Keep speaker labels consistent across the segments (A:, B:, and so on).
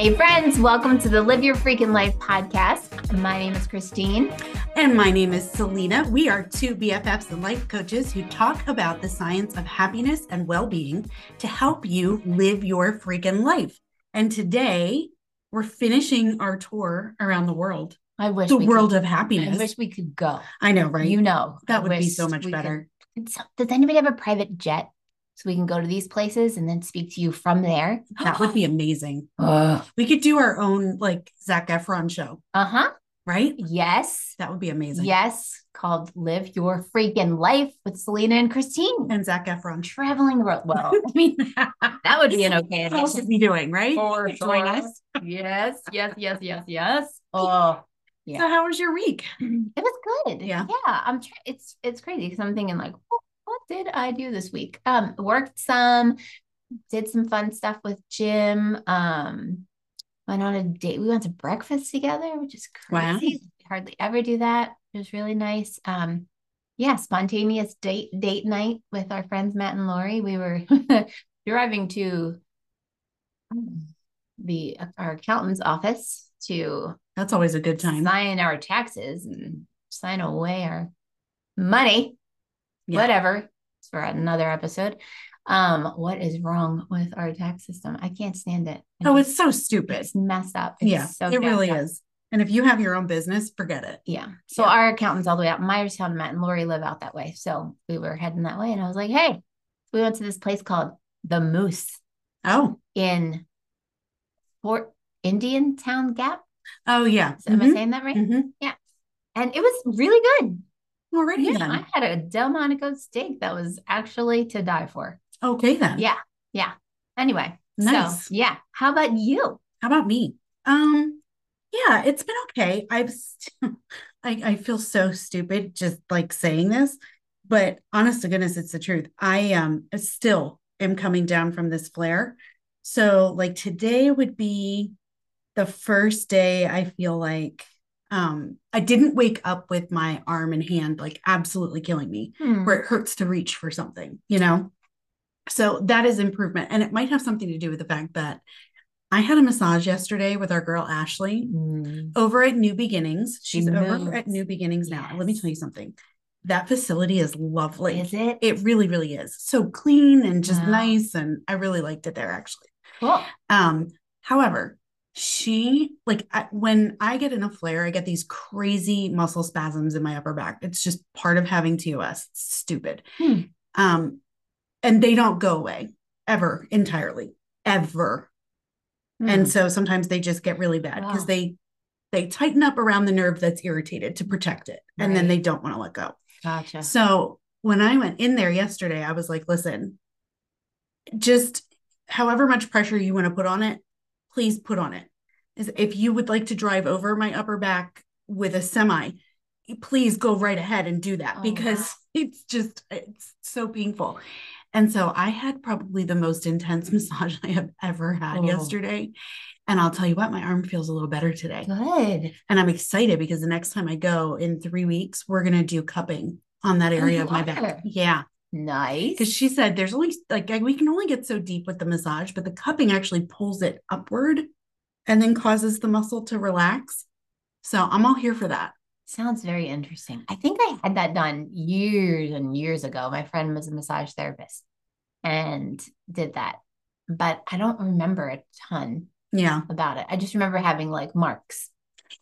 A: Hey, friends, welcome to the Live Your Freaking Life podcast. My name is Christine.
B: And my name is Selena. We are two BFFs and life coaches who talk about the science of happiness and well being to help you live your freaking life. And today we're finishing our tour around the world,
A: I wish
B: the world
A: could,
B: of happiness.
A: I wish we could go.
B: I know, right?
A: You know,
B: that
A: I
B: would be so much better.
A: could- So- Does anybody have a private jet so we can go to these places and then speak to you from there?
B: That would be amazing.
A: Uh
B: We could do our own like Zac Efron show, Uh
A: huh.
B: right?
A: Yes.
B: That would be amazing.
A: Yes. Called Live Your Freaking Life with Selena and Christine.
B: And Zac Efron.
A: Traveling the world. Well, I mean, that would be an okay
B: What else
A: addition.
B: is he doing, right?
A: For
B: Join us.
A: Yes, yes, yes, yes, yes. Oh, Yeah.
B: So, how was your week?
A: it was good.
B: Yeah.
A: yeah. I'm. Tr- it's it's crazy because I'm thinking like, what, what did I do this week? Um, worked some, did some fun stuff with Jim. Um, went on a date. We went to breakfast together, which is
B: Wow.
A: crazy. We hardly ever do that. It was really nice. Um, yeah, spontaneous date date night with our friends Matt and Lori. We were driving to um, the our accountant's office to
B: That's always a good time.
A: sign our taxes and sign away our money.
B: Yeah.
A: Whatever. For another episode. Um, what is wrong with our tax system? I can't stand it.
B: Oh, it's so stupid.
A: it's messed up. It's
B: Yeah,
A: so
B: it really
A: up.
B: is. And if you have your own business, forget it.
A: Yeah. So
B: Yeah.
A: our accountant's all the way out in Myerstown, Matt and Lori live out that way. So we were heading that way, and I was like, "Hey, we went to this place called the Moose
B: Oh,
A: in Fort Indiantown Gap.
B: oh yeah.
A: Am I
B: Mhm,
A: saying that right?
B: mhm.
A: And it was really good.
B: Already
A: Yeah,
B: then.
A: I had a Delmonico steak that was actually to die for.
B: Okay then.
A: Yeah, yeah. Anyway,
B: Nice.
A: so yeah. How about you?
B: How about me? Um, yeah, it's been okay. I've st- I, I feel so stupid just like saying this, but honest to goodness, it's the truth. I um still am coming down from this flare. So like today would be the first day I feel like um I didn't wake up with my arm and hand like absolutely killing me.
A: Hmm.
B: where it hurts to reach for something, you know? So that is improvement. And it might have something to do with the fact that I had a massage yesterday with our girl Ashley
A: Hmm.
B: over at New Beginnings. She's over at New Beginnings now. Let me tell you something. That facility is lovely.
A: Is it?
B: It really, really is. So clean and just
A: Wow.
B: nice. And I really liked it there actually.
A: Cool.
B: Um, however, she like I, when I get in a flare, I get these crazy muscle spasms in my upper back. It's just part of having TOS. It's stupid.
A: Hmm.
B: Um, and they don't go away ever entirely, ever.
A: Hmm.
B: And so sometimes they just get really bad because
A: Wow.
B: they they tighten up around the nerve that's irritated to protect it, and then they don't want to let go.
A: Gotcha.
B: So when I went in there yesterday, I was like, listen, just however much pressure you want to put on it, please put on it. Is if you would like to drive over my upper back with a semi, please go right ahead and do that
A: Oh,
B: because
A: wow.
B: it's just it's so painful. And so I had probably the most intense massage I have ever had
A: Oh.
B: yesterday. And I'll tell you what, my arm feels a little better today.
A: Good.
B: And I'm excited because the next time I go in three weeks, we're going to do cupping on that oh, area
A: you
B: of my back. Yeah.
A: Nice.
B: Because she said there's only like we can only get so deep with the massage, but the cupping actually pulls it upward and then causes the muscle to relax. So I'm all here for that.
A: Sounds very interesting. I think I had that done years and years ago. My friend was a massage therapist and did that, but I don't remember a ton
B: Yeah.
A: about it. I just remember having like marks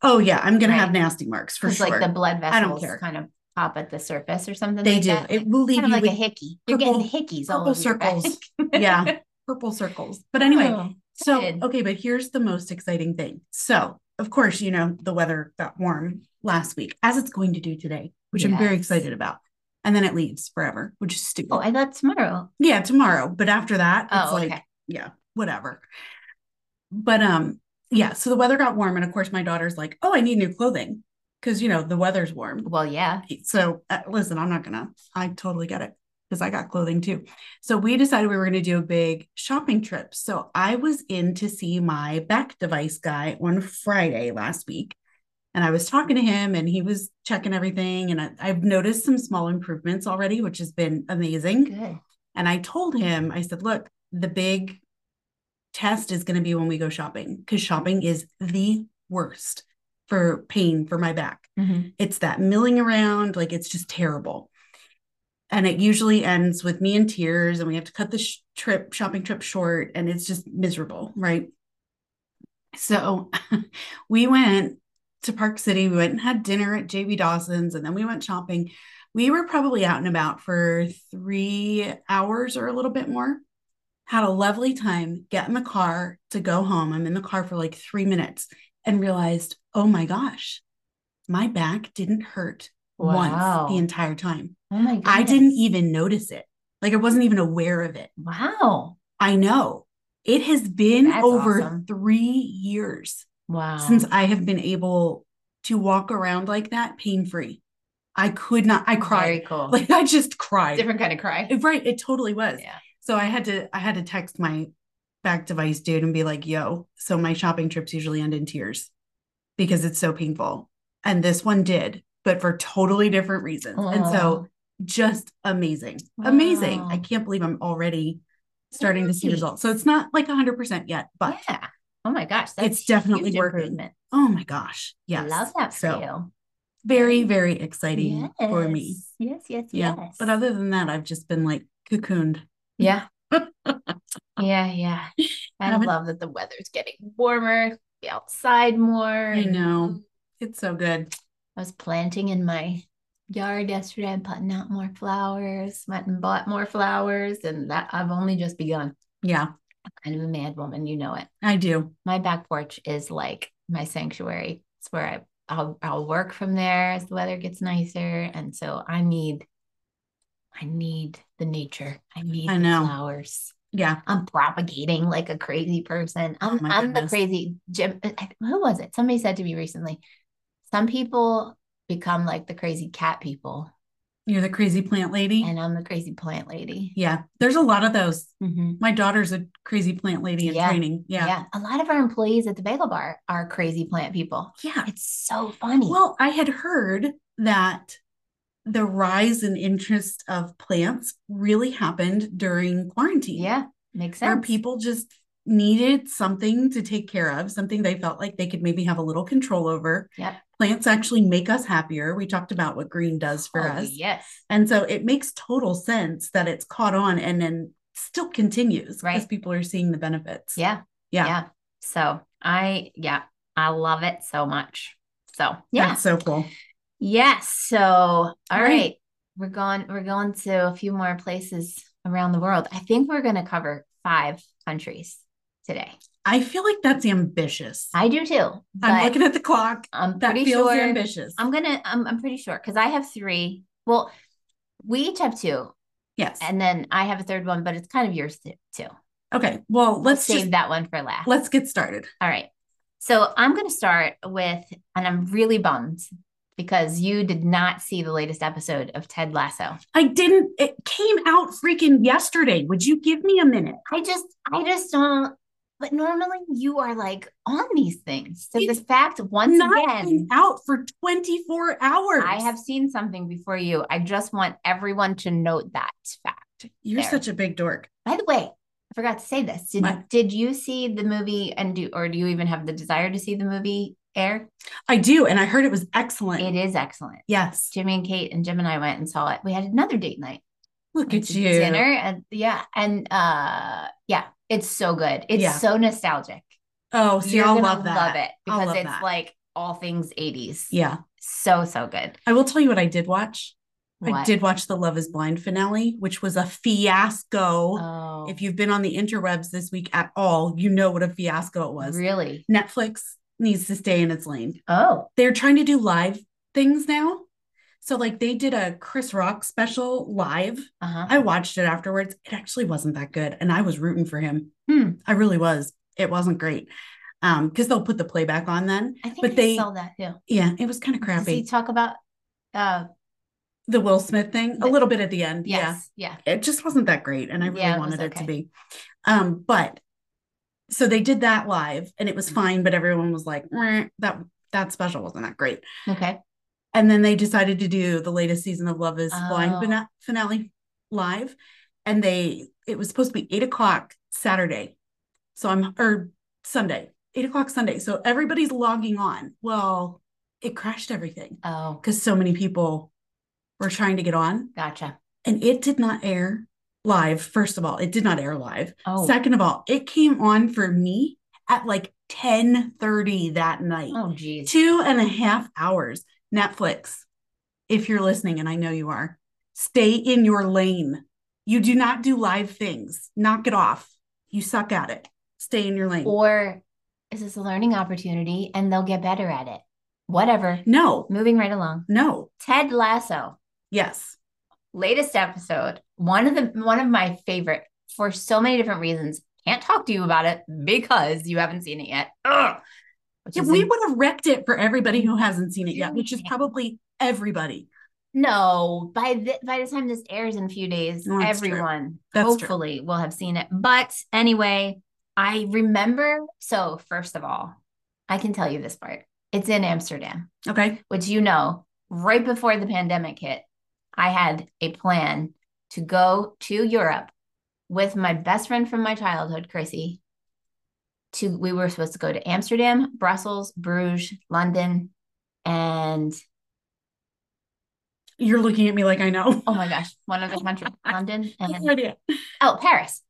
B: Oh, yeah. I'm going to have nasty marks for sure.
A: like the blood vessels
B: I don't care.
A: kind of pop at the surface or something.
B: they
A: like
B: do.
A: That.
B: It will leave
A: kind of
B: you
A: like a hickey. You're getting
B: purple-
A: hickeys all
B: purple
A: over your back.
B: circles. Yeah. purple circles. But anyway,
A: Oh,
B: So, okay, but here's the most exciting thing. So, of course, you know, the weather got warm last week, as it's going to do today, which I'm very excited about. And then it leaves forever, which is stupid.
A: Oh, I thought tomorrow.
B: yeah, tomorrow. But after that, it's
A: Oh,
B: like, yeah, whatever. But um, yeah, so the weather got warm, and of course, my daughter's like, Oh, I need new clothing because you know the weather's warm.
A: Well, yeah.
B: So uh, listen, I'm not gonna. I totally get it because I got clothing too. So we decided we were gonna do a big shopping trip. So I was in to see my back device guy on Friday last week, and I was talking to him, and he was checking everything, and I, I've noticed some small improvements already, which has been amazing.
A: Good.
B: And I told him, I said, look, the big test is going to be when we go shopping because shopping is the worst for pain for my back.
A: Mhm.
B: It's that milling around, like it's just terrible. And it usually ends with me in tears, and we have to cut the sh- trip, shopping trip short, and it's just miserable, right? So we went to Park City. We went and had dinner at JB Dawson's, and then we went shopping. We were probably out and about for three hours or a little bit more. Had a lovely time, get in the car to go home. I'm in the car for like three minutes and realized, oh my gosh, my back didn't hurt once the entire time.
A: Oh my goodness.
B: I didn't even notice it. Like I wasn't even aware of it.
A: Wow.
B: I know. It has been
A: That's
B: over
A: awesome.
B: three years
A: Wow.
B: since I have been able to walk around like that pain free. I could not, I
A: Very
B: cried.
A: cool.
B: Like I just cried.
A: Different kind of cry.
B: Right. It totally was.
A: Yeah.
B: So I had to, I had to text my back device dude and be like, yo, so my shopping trips usually end in tears because it's so painful. And this one did, but for totally different reasons. And so just amazing. Amazing. I can't believe I'm already starting to see results. So it's not like 100% yet, but
A: yeah. Oh my gosh. That's
B: it's definitely working. oh my gosh. Yes.
A: Love that for
B: So
A: you.
B: very, very exciting for me.
A: Yes, yes,
B: Yeah.
A: yes.
B: But other than that, I've just been like cocooned.
A: yeah. yeah, yeah. I love that the weather's getting warmer, be outside more.
B: I know. It's so good.
A: I was planting in my yard yesterday and putting out more flowers, went and bought more flowers, and that I've only just begun.
B: Yeah,
A: I'm kind of a mad woman, you know it.
B: I do.
A: My back porch is like my sanctuary. It's where I I'll I'll work from there as the weather gets nicer. And so I need I need the nature. I need
B: I
A: the
B: know.
A: flowers.
B: Yeah.
A: I'm propagating like a crazy person.
B: Oh
A: I'm
B: my
A: I'm the crazy Jim. Uh, who was it? Somebody said to me recently, some people become like the crazy cat people,
B: You're the crazy plant lady.
A: and I'm the crazy plant lady.
B: yeah. There's a lot of those.
A: Mhm.
B: My daughter's a crazy plant lady in
A: Yeah.
B: training. Yeah.
A: yeah. A lot of our employees at the bagel bar are crazy plant people.
B: Yeah.
A: It's so funny.
B: Well, I had heard that the rise in interest of plants really happened during quarantine.
A: yeah, makes sense.
B: Where people just needed something to take care of, something they felt like they could maybe have a little control over.
A: Yep.
B: Plants actually make us happier. We talked about what green does for
A: Oh,
B: us.
A: yes.
B: And so it makes total sense that it's caught on and then still continues because
A: Right.
B: people are seeing the benefits.
A: Yeah.
B: Yeah.
A: Yeah. So I, yeah, I love it so much. So yeah.
B: That's so cool.
A: Yes. So all
B: Right.
A: right. We're going we're going to a few more places around the world. I think we're gonna cover five countries today.
B: I feel like that's ambitious.
A: I do too.
B: I'm looking at the clock.
A: I'm
B: That
A: pretty
B: feels
A: sure
B: ambitious.
A: I'm gonna I'm I'm pretty sure because I have three. Well, we each have two,
B: yes.
A: and then I have a third one, but it's kind of yours too. too.
B: okay. Well, let's
A: Save
B: just
A: that one for last.
B: let's get started.
A: All right. So I'm going to start with, and I'm really bummed because you did not see the latest episode of Ted Lasso.
B: I didn't. It came out freaking yesterday. Would you give me a minute?
A: I just, I just don't. But normally you are like on these things. So
B: It's
A: the fact, once again,
B: out for 24 hours.
A: I have seen something before you. I just want everyone to note that fact.
B: You're
A: there.
B: such a big dork.
A: By the way, I forgot to say this. Did,
B: What?
A: did you see the movie and do, or do you even have the desire to see the movie air?
B: I do, and I heard it was excellent.
A: It is excellent.
B: yes.
A: Jimmy and Kate and Jim and I went and saw it. We had another date night.
B: Look at you.
A: Dinner and yeah, and uh yeah, it's so good. It's
B: Yeah.
A: so nostalgic.
B: Oh, I'll
A: gonna
B: love that.
A: love it because
B: love
A: it's
B: that.
A: like all things 80s.
B: Yeah.
A: So so good.
B: I will tell you what I did watch. I did watch the Love is Blind finale, which was a fiasco.
A: Oh,
B: If you've been on the interwebs this week at all, you know what a fiasco it was.
A: really?
B: Netflix needs to stay in its lane.
A: Oh,
B: They're trying to do live things now. So, like, they did a Chris Rock special live.
A: uh-huh.
B: I watched it afterwards. It actually wasn't that good. And I was rooting for him.
A: Hmm.
B: I really was. It wasn't great. Um, because they'll put the playback on then.
A: I think
B: but
A: I
B: they-
A: saw that too.
B: Yeah, it was kind of
A: Does
B: crappy.
A: he talk about uh
B: the Will Smith thing, a little bit at the end. Yeah.
A: yes, yeah.
B: it just wasn't that great and i really
A: Yeah, it
B: wanted it to be um but so they did that live and it was fine but everyone was like that that special wasn't that great
A: Okay.
B: And then they decided to do the latest season of love is blind
A: Oh.
B: fina- finale live and they it was supposed to be eight o'clock saturday So I'm or Sunday, eight o'clock Sunday. So everybody's logging on. Well, it crashed everything
A: Oh,
B: because so many people were trying to get on
A: gotcha.
B: and it did not air live. First of all, it did not air live.
A: Oh.
B: Second of all, it came on for me at like 10 30 that night.
A: Oh, geez.
B: Two and a half hours. Netflix, if you're listening, and I know you are, stay in your lane. You do not do live things. Knock it off. You suck at it. Stay in your lane.
A: Or is this a learning opportunity and they'll get better at it? Whatever.
B: no,
A: Moving right along.
B: no.
A: Ted Lasso,
B: Yes.
A: latest episode. One of the one of my favorite for so many different reasons. Can't talk to you about it because you haven't seen it yet. Ugh.
B: Yeah, we would have wrecked it for everybody who hasn't seen it yet, which is probably everybody.
A: no by the by the time this airs in a few days,
B: No, that's
A: everyone
B: That's true.
A: hopefully will have seen it. But anyway, I remember. So first of all, I can tell you this part. It's in Amsterdam.
B: Okay.
A: which you know, right before the pandemic hit, I had a plan to go to Europe with my best friend from my childhood, Chrissy. To we were supposed to go to Amsterdam, Brussels, Bruges, London, and
B: You're looking at me like I know.
A: oh my gosh, one other country, London,
B: No
A: and
B: idea.
A: oh Paris.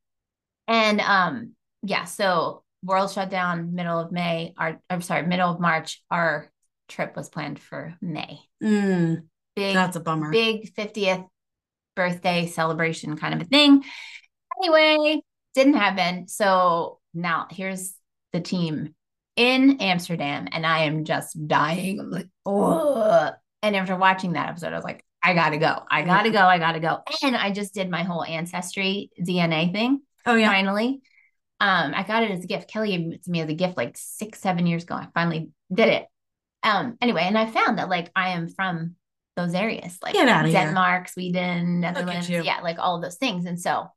A: And um, yeah, so world shut down middle of May. Our I'm sorry, middle of March. Our trip was planned for May.
B: Mm,
A: Big
B: that's a bummer.
A: big 50th birthday celebration kind of a thing. Anyway, didn't happen. So now here's the team in Amsterdam, and I am just dying. I'm like, oh. And after watching that episode, I was like, I gotta go. I gotta go. I gotta go. And I just did my whole ancestry DNA thing
B: Oh yeah.
A: finally. Um, I got it as a gift. Kelly gave it to me as a gift like six, seven years ago. I finally did it. Um, anyway, and I found that like I am from those areas, like
B: Get outta here.
A: Denmark, Sweden, Netherlands, yeah, like all of those things. And so,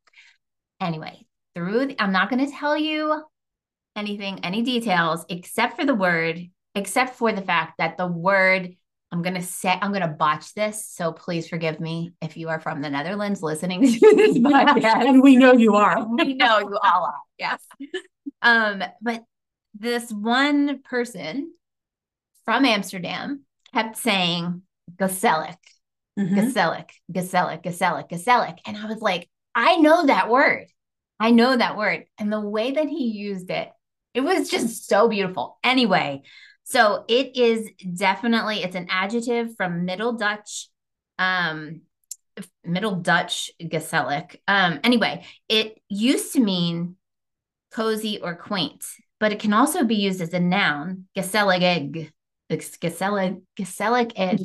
A: anyway, through the, I'm not going to tell you anything, any details, except for the word, except for the fact that the word I'm gonna say I'm gonna botch this, so please forgive me if you are from the Netherlands listening to this podcast
B: and we know you are.
A: we know you all are. Yes. Um, but this one person from Amsterdam kept saying Gezellig,
B: Mhm.
A: Gezellig, Gezellig, Gezellig, Gezellig. And I was like, I know that word. I know that word. And the way that he used it, it was just so beautiful. Anyway, so it is definitely it's an adjective from Middle Dutch, um, Middle Dutch Gezellig. Um, anyway, it used to mean cozy or quaint, but it can also be used as a noun, gesellig egg. Gezellig, gesellig egg.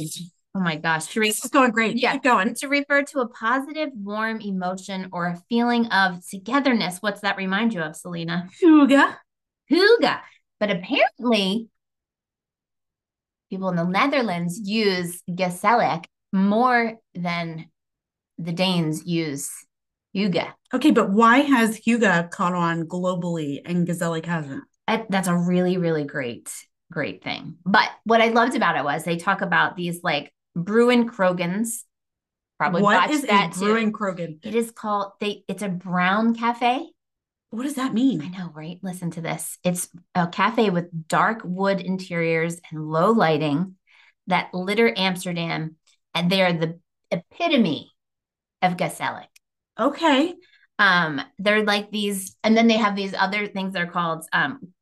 A: Oh my gosh.
B: This is going great.
A: Yeah.
B: Keep going.
A: to refer to a positive, warm emotion or a feeling of togetherness. What's that remind you of, Selena?
B: Hygge.
A: Hygge. But apparently, people in the Netherlands use gezellig more than the Danes use Hygge.
B: Okay, but why has Hygge caught on globally and Gezellig hasn't?
A: That's a really, really great, great thing. But what I loved about it was they talk about these like Bruine kroegen. Probably
B: what is a
A: that too.
B: brewing Krogan?
A: It is called they. It's a brown cafe.
B: What does that mean?
A: I know, right? Listen to this. It's a cafe with dark wood interiors and low lighting that litter Amsterdam, and they are the epitome of gezellig.
B: Okay.
A: Um, they're like these, and then they have these other things that are called um,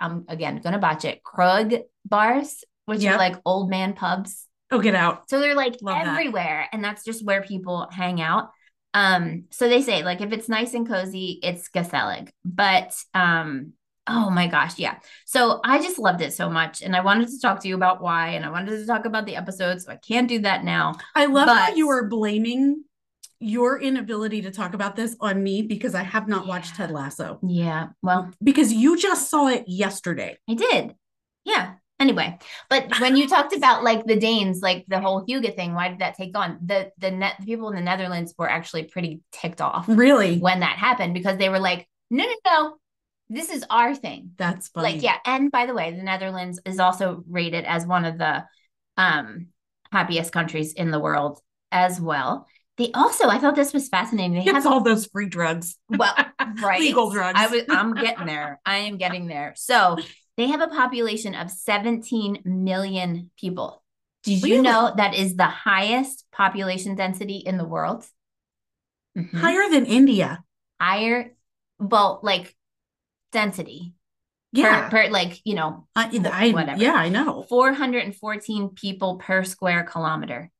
A: I'm again gonna botch it, Krug bars, which
B: Yep.
A: are like old man pubs.
B: Oh, get out.
A: So they're like
B: Love that.
A: everywhere, and that's just where people hang out. Um, so they say like if it's nice and cozy, it's gezellig. But um, oh my gosh, yeah. So I just loved it so much, and I wanted to talk to you about why, and I wanted to talk about the episode, so I can't do that now.
B: I love how you are blaming your inability to talk about this on me because I have not watched Ted Lasso.
A: Yeah, well,
B: Because you just saw it yesterday.
A: I did. Yeah. Anyway, but when you talked about like the Danes, like the whole Hygge thing, why did that take on? The the net the people in the Netherlands were actually pretty ticked off
B: Really?
A: when that happened because they were like, no, no, no, this is our thing.
B: That's funny.
A: Like, yeah. And by the way, the Netherlands is also rated as one of the um happiest countries in the world as well. they also, I thought this was fascinating. They have
B: all those free drugs.
A: well, right,
B: Legal drugs.
A: I was, I'm getting there. I am getting there. So they have a population of 17 million people. Did you
B: Really?
A: know that is the highest population density in the world? Mhm.
B: Higher than India.
A: Higher, well, like density.
B: Yeah.
A: Per, per like, you know,
B: I, I-
A: whatever.
B: yeah, I know.
A: 414 people per square kilometer.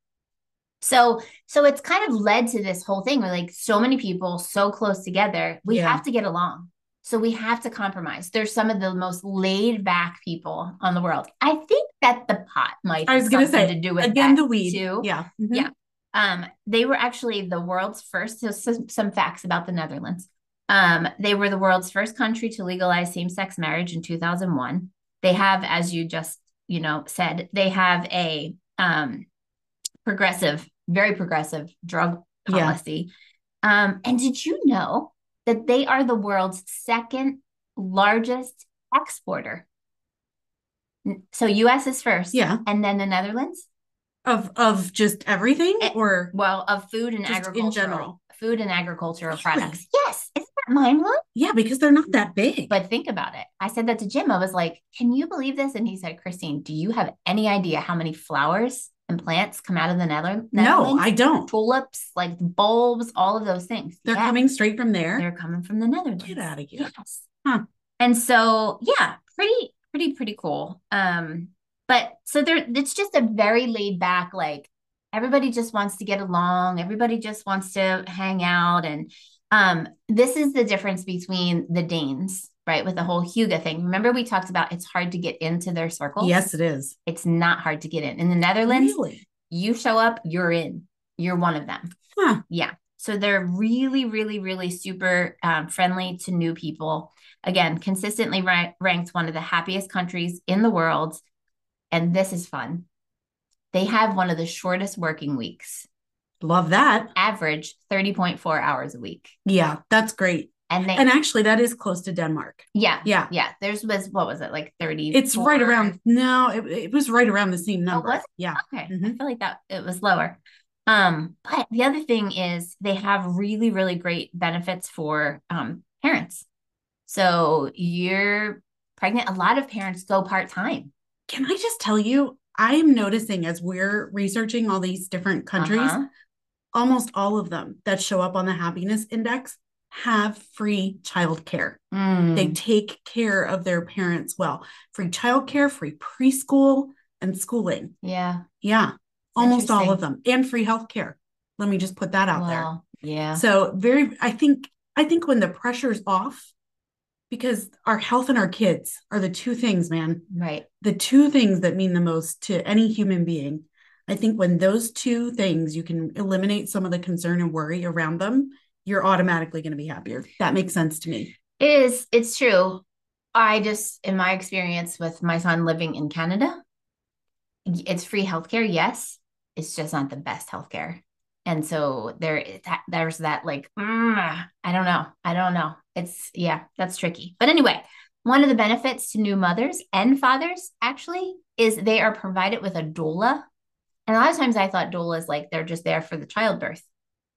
A: So so it's kind of led to this whole thing where like so many people so close together, we
B: Yeah.
A: have to get along. So we have to compromise. There's some of the most laid back people on the world. I think that the pot might
B: I was gonna
A: something
B: say,
A: to do with
B: Again,
A: that
B: the weed.
A: too.
B: Yeah. Mhm.
A: Yeah. Um, they were actually the world's first. So some, some facts about the Netherlands. Um, they were the world's first country to legalize same-sex marriage in 2001. They have, as you just you know said, they have a um, progressive, very progressive drug
B: Yeah.
A: policy. Um, and did you know that they are the world's second largest exporter? So U.S. is first,
B: Yeah.
A: and then the Netherlands.
B: Of of just everything
A: Eh,
B: or
A: Well, of food and
B: agriculture in general.
A: food and agricultural
B: Really?
A: products. Yes, isn't that mind blowing?
B: yeah, because they're not that big.
A: But think about it. I said that to Jim. I was like, "Can you believe this?" And he said, "Christine, do you have any idea how many flowers and plants come out of the Nether-
B: no, I don't.
A: Tulips, like bulbs, all of those things.
B: They're
A: Yeah,
B: coming straight from there.
A: They're coming from the Netherlands.
B: Get out of here.
A: Yes.
B: Huh.
A: And so, yeah, pretty, pretty, pretty cool. Um, but so there, it's just a very laid back, like everybody just wants to get along. Everybody just wants to hang out. And um, this is the difference between the Danes, right? With the whole Hygge thing. Remember, we talked about it's hard to get into their circle.
B: Yes, it is.
A: It's not hard to get in. In the Netherlands,
B: Really?
A: you show up, you're in. You're one of them.
B: Huh.
A: Yeah. So they're really, really, really super um, friendly to new people. Again, consistently ra- ranked one of the happiest countries in the world. And this is fun. They have one of the shortest working weeks,
B: Love that.
A: average 30.4 hours a week.
B: Yeah, that's great.
A: And they,
B: And actually, that is close to Denmark.
A: yeah,
B: Yeah.
A: yeah, There's was, what was it, like 30?
B: It's right around, no, it, it was right around the same number.
A: was it?
B: Yeah.
A: Okay. I
B: Mhm.
A: feel like that it was lower. Um, but the other thing is they have really, really great benefits for um parents. So you're pregnant, a lot of parents go part-time.
B: Can I just tell you, I am noticing as we're researching all these different countries,
A: Uh-huh.
B: almost all of them that show up on the happiness index have free childcare.
A: Mm,
B: They take care of their parents well. Free childcare, free preschool, and schooling.
A: yeah.
B: Yeah, almost all of them, and free healthcare. Let me just put that out there.
A: Yeah.
B: So very, I think, I think when the pressure's off, because our health and our kids are the two things, man,
A: Right.
B: the two things that mean the most to any human being. I think when those two things, you can eliminate some of the concern and worry around them, you're automatically going to be happier. That makes sense to me.
A: It is, it's true. I just, in my experience with my son living in Canada, it's free healthcare, yes. It's just not the best healthcare. And so there that there's that like, mm, I don't know. I don't know. It's yeah, that's tricky. But anyway, one of the benefits to new mothers and fathers actually is they are provided with a doula. And a lot of times I thought doulas like they're just there for the childbirth.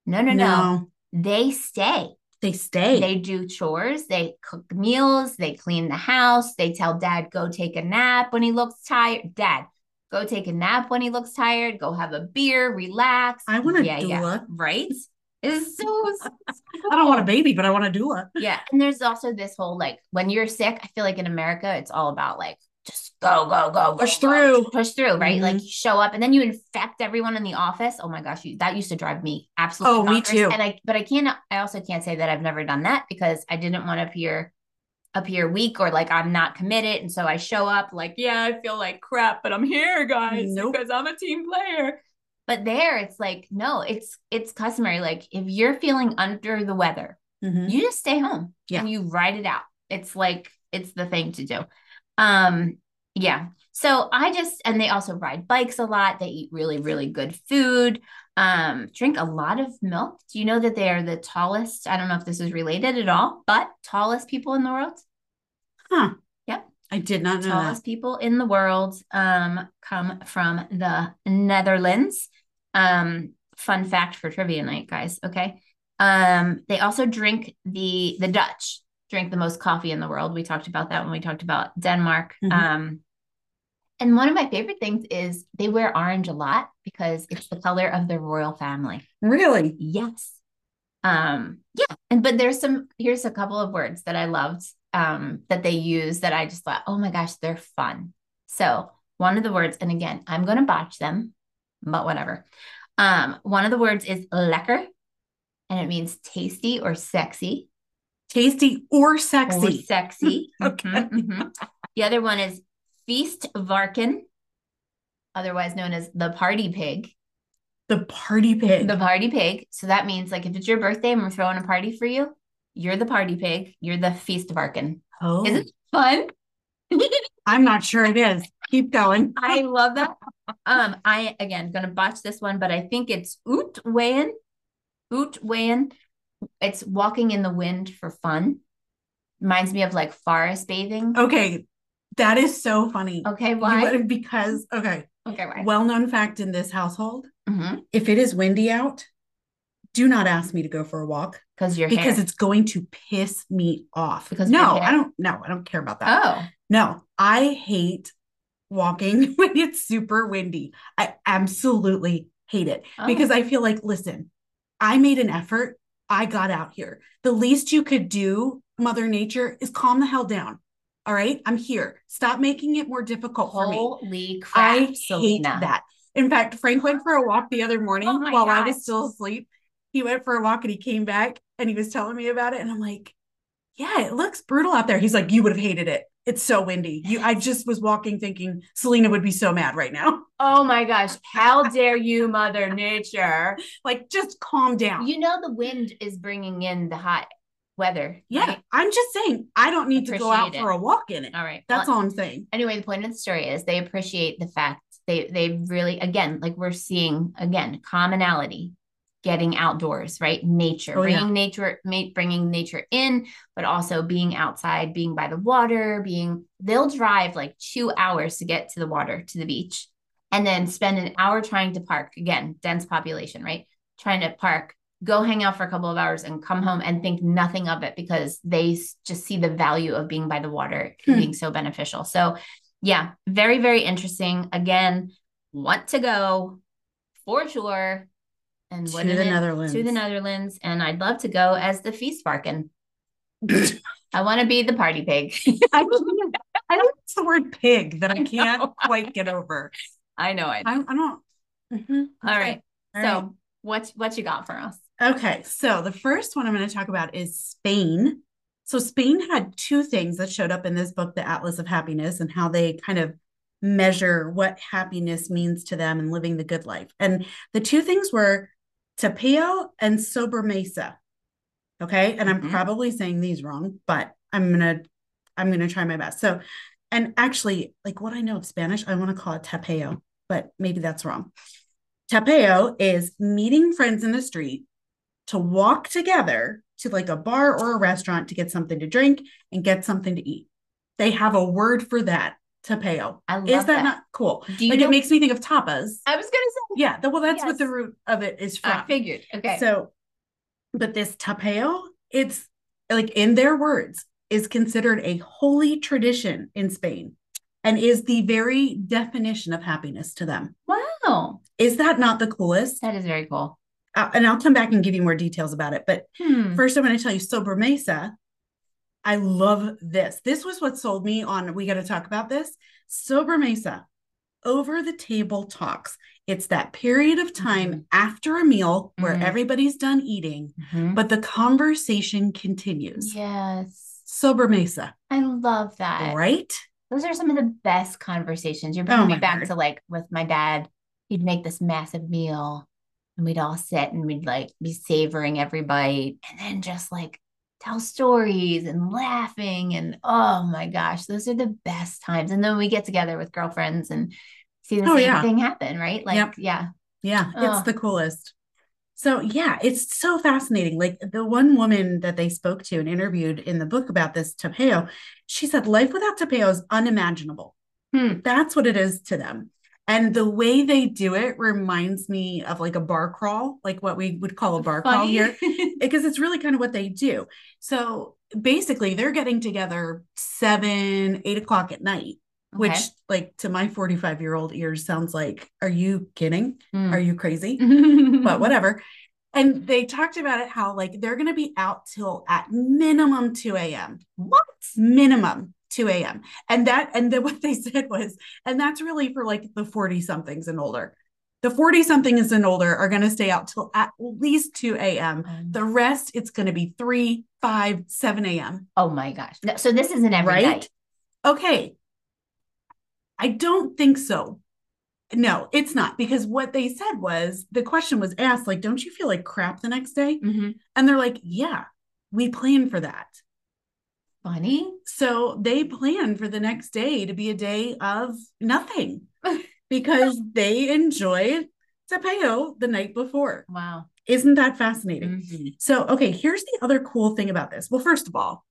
A: No, no, no. They stay.
B: they stay.
A: They do chores, they cook meals, they clean the house, they tell dad, go take a nap when he looks tired. Dad, go take a nap when he looks tired, go have a beer, relax.
B: I want a doula.
A: right? It's so,
B: I don't want a baby, but I want a doula.
A: yeah. And there's also this whole like when you're sick, I feel like in America, it's all about like just go, go, go,
B: Push
A: go, go,
B: through.
A: push through, right?
B: Mhm.
A: Like you show up and then you infect everyone in the office. Oh my gosh, you, that used to drive me absolutely.
B: Oh, me too.
A: And I, but I can't. I also can't say that I've never done that because I didn't want to appear appear weak or like I'm not committed, and so I show up like, yeah, I feel like crap, but I'm here, guys,
B: Nope.
A: because I'm a team player. But there, it's like no, it's it's customary. Like if you're feeling under the weather,
B: Mhm.
A: you just stay home
B: Yeah.
A: and you ride it out. It's like it's the thing to do. Um yeah. So I just and they also ride bikes a lot. They eat really really good food. Um drink a lot of milk. Do you know that they are the tallest? I don't know if this is related at all, but tallest people in the world.
B: Huh.
A: Yep.
B: I did not know
A: Tallest people in the world um come from the Netherlands. Um fun fact for trivia night, guys. Okay. Um, they also drink the the Dutch drink the most coffee in the world. We talked about that when we talked about Denmark.
B: Mhm.
A: Um, and one of my favorite things is they wear orange a lot because it's the color of the royal family.
B: Really?
A: Yes. Um, yeah. And but there's some here's a couple of words that I loved um that they use that I just thought, oh my gosh, they're fun. So one of the words, and again, I'm gonna botch them, but whatever. Um, one of the words is lekker, and it means tasty or sexy.
B: Tasty or
A: Or
B: sexy?
A: sexy.
B: Okay.
A: Mhm, mhm. The other one is feestvarken, otherwise known as the party pig.
B: The party pig.
A: The party pig. So that means like if it's your birthday and we're throwing a party for you, you're the party pig. You're the feestvarken.
B: oh,
A: Isn't it fun?
B: I'm not sure it is. Keep going.
A: I love that. Um, I again gonna botch this one, but I think it's uitwaaien. It's walking in the wind for fun. Reminds me of like forest bathing.
B: Okay. That is so funny.
A: Okay, why?
B: would- because, okay,
A: Okay, why?
B: well known fact in this household
A: Mm-hmm.
B: if it is windy out, do not ask me to go for a walk
A: Because your
B: because
A: hair.
B: it's going to piss me off.
A: Because
B: no. I don't. No, I don't care about that.
A: Oh,
B: No, I hate walking when it's super windy. I absolutely hate it
A: Oh.
B: because I feel like, listen, I made an effort. I got out here. The least you could do, Mother Nature, is calm the hell down. All right, I'm here. Stop making it more difficult for me.
A: holy crap!
B: I hate
A: Selena.
B: that. In fact, Frank went for a walk the other morning
A: Oh
B: while I was still asleep. He went for a walk and he came back and he was telling me about it. And I'm like, yeah, it looks brutal out there. He's like, you would have hated it. It's so windy. You I just was walking thinking Selena would be so mad right now.
A: Oh my gosh! How dare you, Mother Nature?
B: Like, just calm down.
A: You know the wind is bringing in the hot weather.
B: yeah,
A: right?
B: I'm just saying I don't need to go out
A: Appreciate
B: for a walk in it.
A: All right.
B: That's
A: Well,
B: all I'm saying.
A: anyway, the point of the story is they appreciate the fact they they really again like we're seeing again commonality getting outdoors right nature
B: Oh, yeah.
A: bringing nature ma- bringing nature in but also being outside being by the water being they'll drive like two hours to get to the water to the beach and then spend an hour trying to park again dense population right trying to park go hang out for a couple of hours and come home and think nothing of it because they just see the value of being by the water
B: Hmm.
A: being so beneficial so yeah, very, very interesting. Again, want to go for sure. And
B: To the
A: it-
B: Netherlands.
A: To the Netherlands. And I'd love to go as the feestvarken. I want to be the party pig.
B: I don't I don't it's the word pig that I can't quite get over.
A: I know it.
B: I, I don't. Mhm.
A: All right.
B: All
A: so
B: right.
A: what what you got for us?
B: Okay, so the first one I'm going to talk about is Spain. So Spain had two things that showed up in this book, The Atlas of Happiness, and how they kind of measure what happiness means to them and living the good life. And the two things were tapeo and sobremesa. Okay, and I'm
A: Mhm.
B: probably saying these wrong, but I'm gonna I'm gonna try my best. So, and actually, like what I know of Spanish, I want to call it tapeo, but maybe that's wrong. Tapeo is meeting friends in the street to walk together to like a bar or a restaurant to get something to drink and get something to eat. They have a word for that, tapeo.
A: I love
B: Is that,
A: that.
B: not cool?
A: Do you
B: like
A: know-
B: it makes me think of tapas.
A: I was gonna say
B: Yeah, the, well, that's what the root of it is from.
A: I figured. Okay.
B: So, but this tapeo, it's like in their words, is considered a holy tradition in Spain and is the very definition of happiness to them.
A: wow.
B: Is that not the coolest?
A: That is very cool.
B: Uh, and I'll come back and give you more details about it. But
A: Hmm.
B: first, I'm going to tell you Sobremesa. I love this. This was what sold me on. We got to talk about this. Sobremesa, over the table talks. It's that period of time
A: Mhm.
B: after a meal where
A: Mhm.
B: everybody's done eating,
A: Mhm.
B: but the conversation continues.
A: Yes.
B: Sobremesa.
A: I love that.
B: right?
A: Those are some of the best conversations. You're
B: Oh
A: bringing me back
B: word.
A: to like with my dad. He'd make this massive meal and we'd all sit and we'd like be savoring every bite and then just like tell stories and laughing. And oh my gosh, those are the best times. And then we get together with girlfriends and see the
B: Oh,
A: same
B: yeah.
A: thing happen, right? Like,
B: Yep.
A: yeah.
B: Yeah,
A: Oh.
B: it's the coolest. So, yeah, it's so fascinating. Like the one woman that they spoke to and interviewed in the book about this tapeo, she said life without tapeo is unimaginable.
A: Hmm.
B: That's what it is to them. And the way they do it reminds me of like a bar crawl, like what we would call a bar crawl here, because it's really kind of what they do. So basically, they're getting together seven, eight o'clock at night, which, like, to my 45 year old ears sounds like, are you kidding?
A: Mm.
B: Are you crazy? But whatever. And they talked about it how like they're going to be out till at minimum 2 a.m.
A: What?
B: Minimum 2 a.m. And that, and then what they said was, and that's really for like the 40 somethings and older. The 40 somethings and older are going to stay out till at least 2 a.m.
A: Um,
B: The rest, it's going to be 3, 5, 7 a.m.
A: oh my gosh. No, so this isn't every
B: Right?
A: night.
B: Okay. I don't think so. No, it's not because what they said was the question was asked, like, don't you feel like crap the next day?
A: Mhm.
B: And they're like, yeah, we plan for that.
A: Funny.
B: So they plan for the next day to be a day of nothing because they enjoyed Tapeo the night before.
A: Wow.
B: Isn't that fascinating?
A: Mhm.
B: So, okay, here's the other cool thing about this. Well, first of all,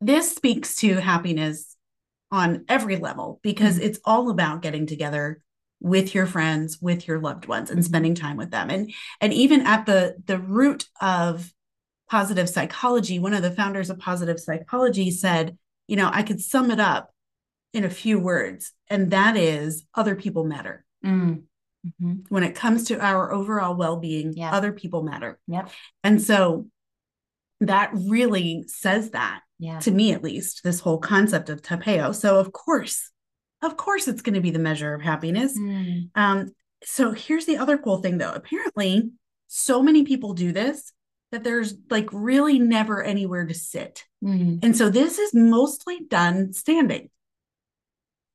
B: this speaks to happiness on every level because
A: Mhm.
B: it's all about getting together with your friends, with your loved ones and
A: Mhm.
B: spending time with them. And and even at the the root of positive psychology, one of the founders of positive psychology said, you know, I could sum it up in a few words, and that is other people matter.
A: Mm. Mhm.
B: When it comes to our overall well-being,
A: Yeah.
B: other people matter.
A: Yep.
B: And so that really says that
A: Yeah.
B: to me at least, this whole concept of tapeo. So of course, of course it's going to be the measure of happiness.
A: Mm.
B: Um, so here's the other cool thing though. Apparently, so many people do this that there's like really never anywhere to sit.
A: Mm.
B: And so this is mostly done standing.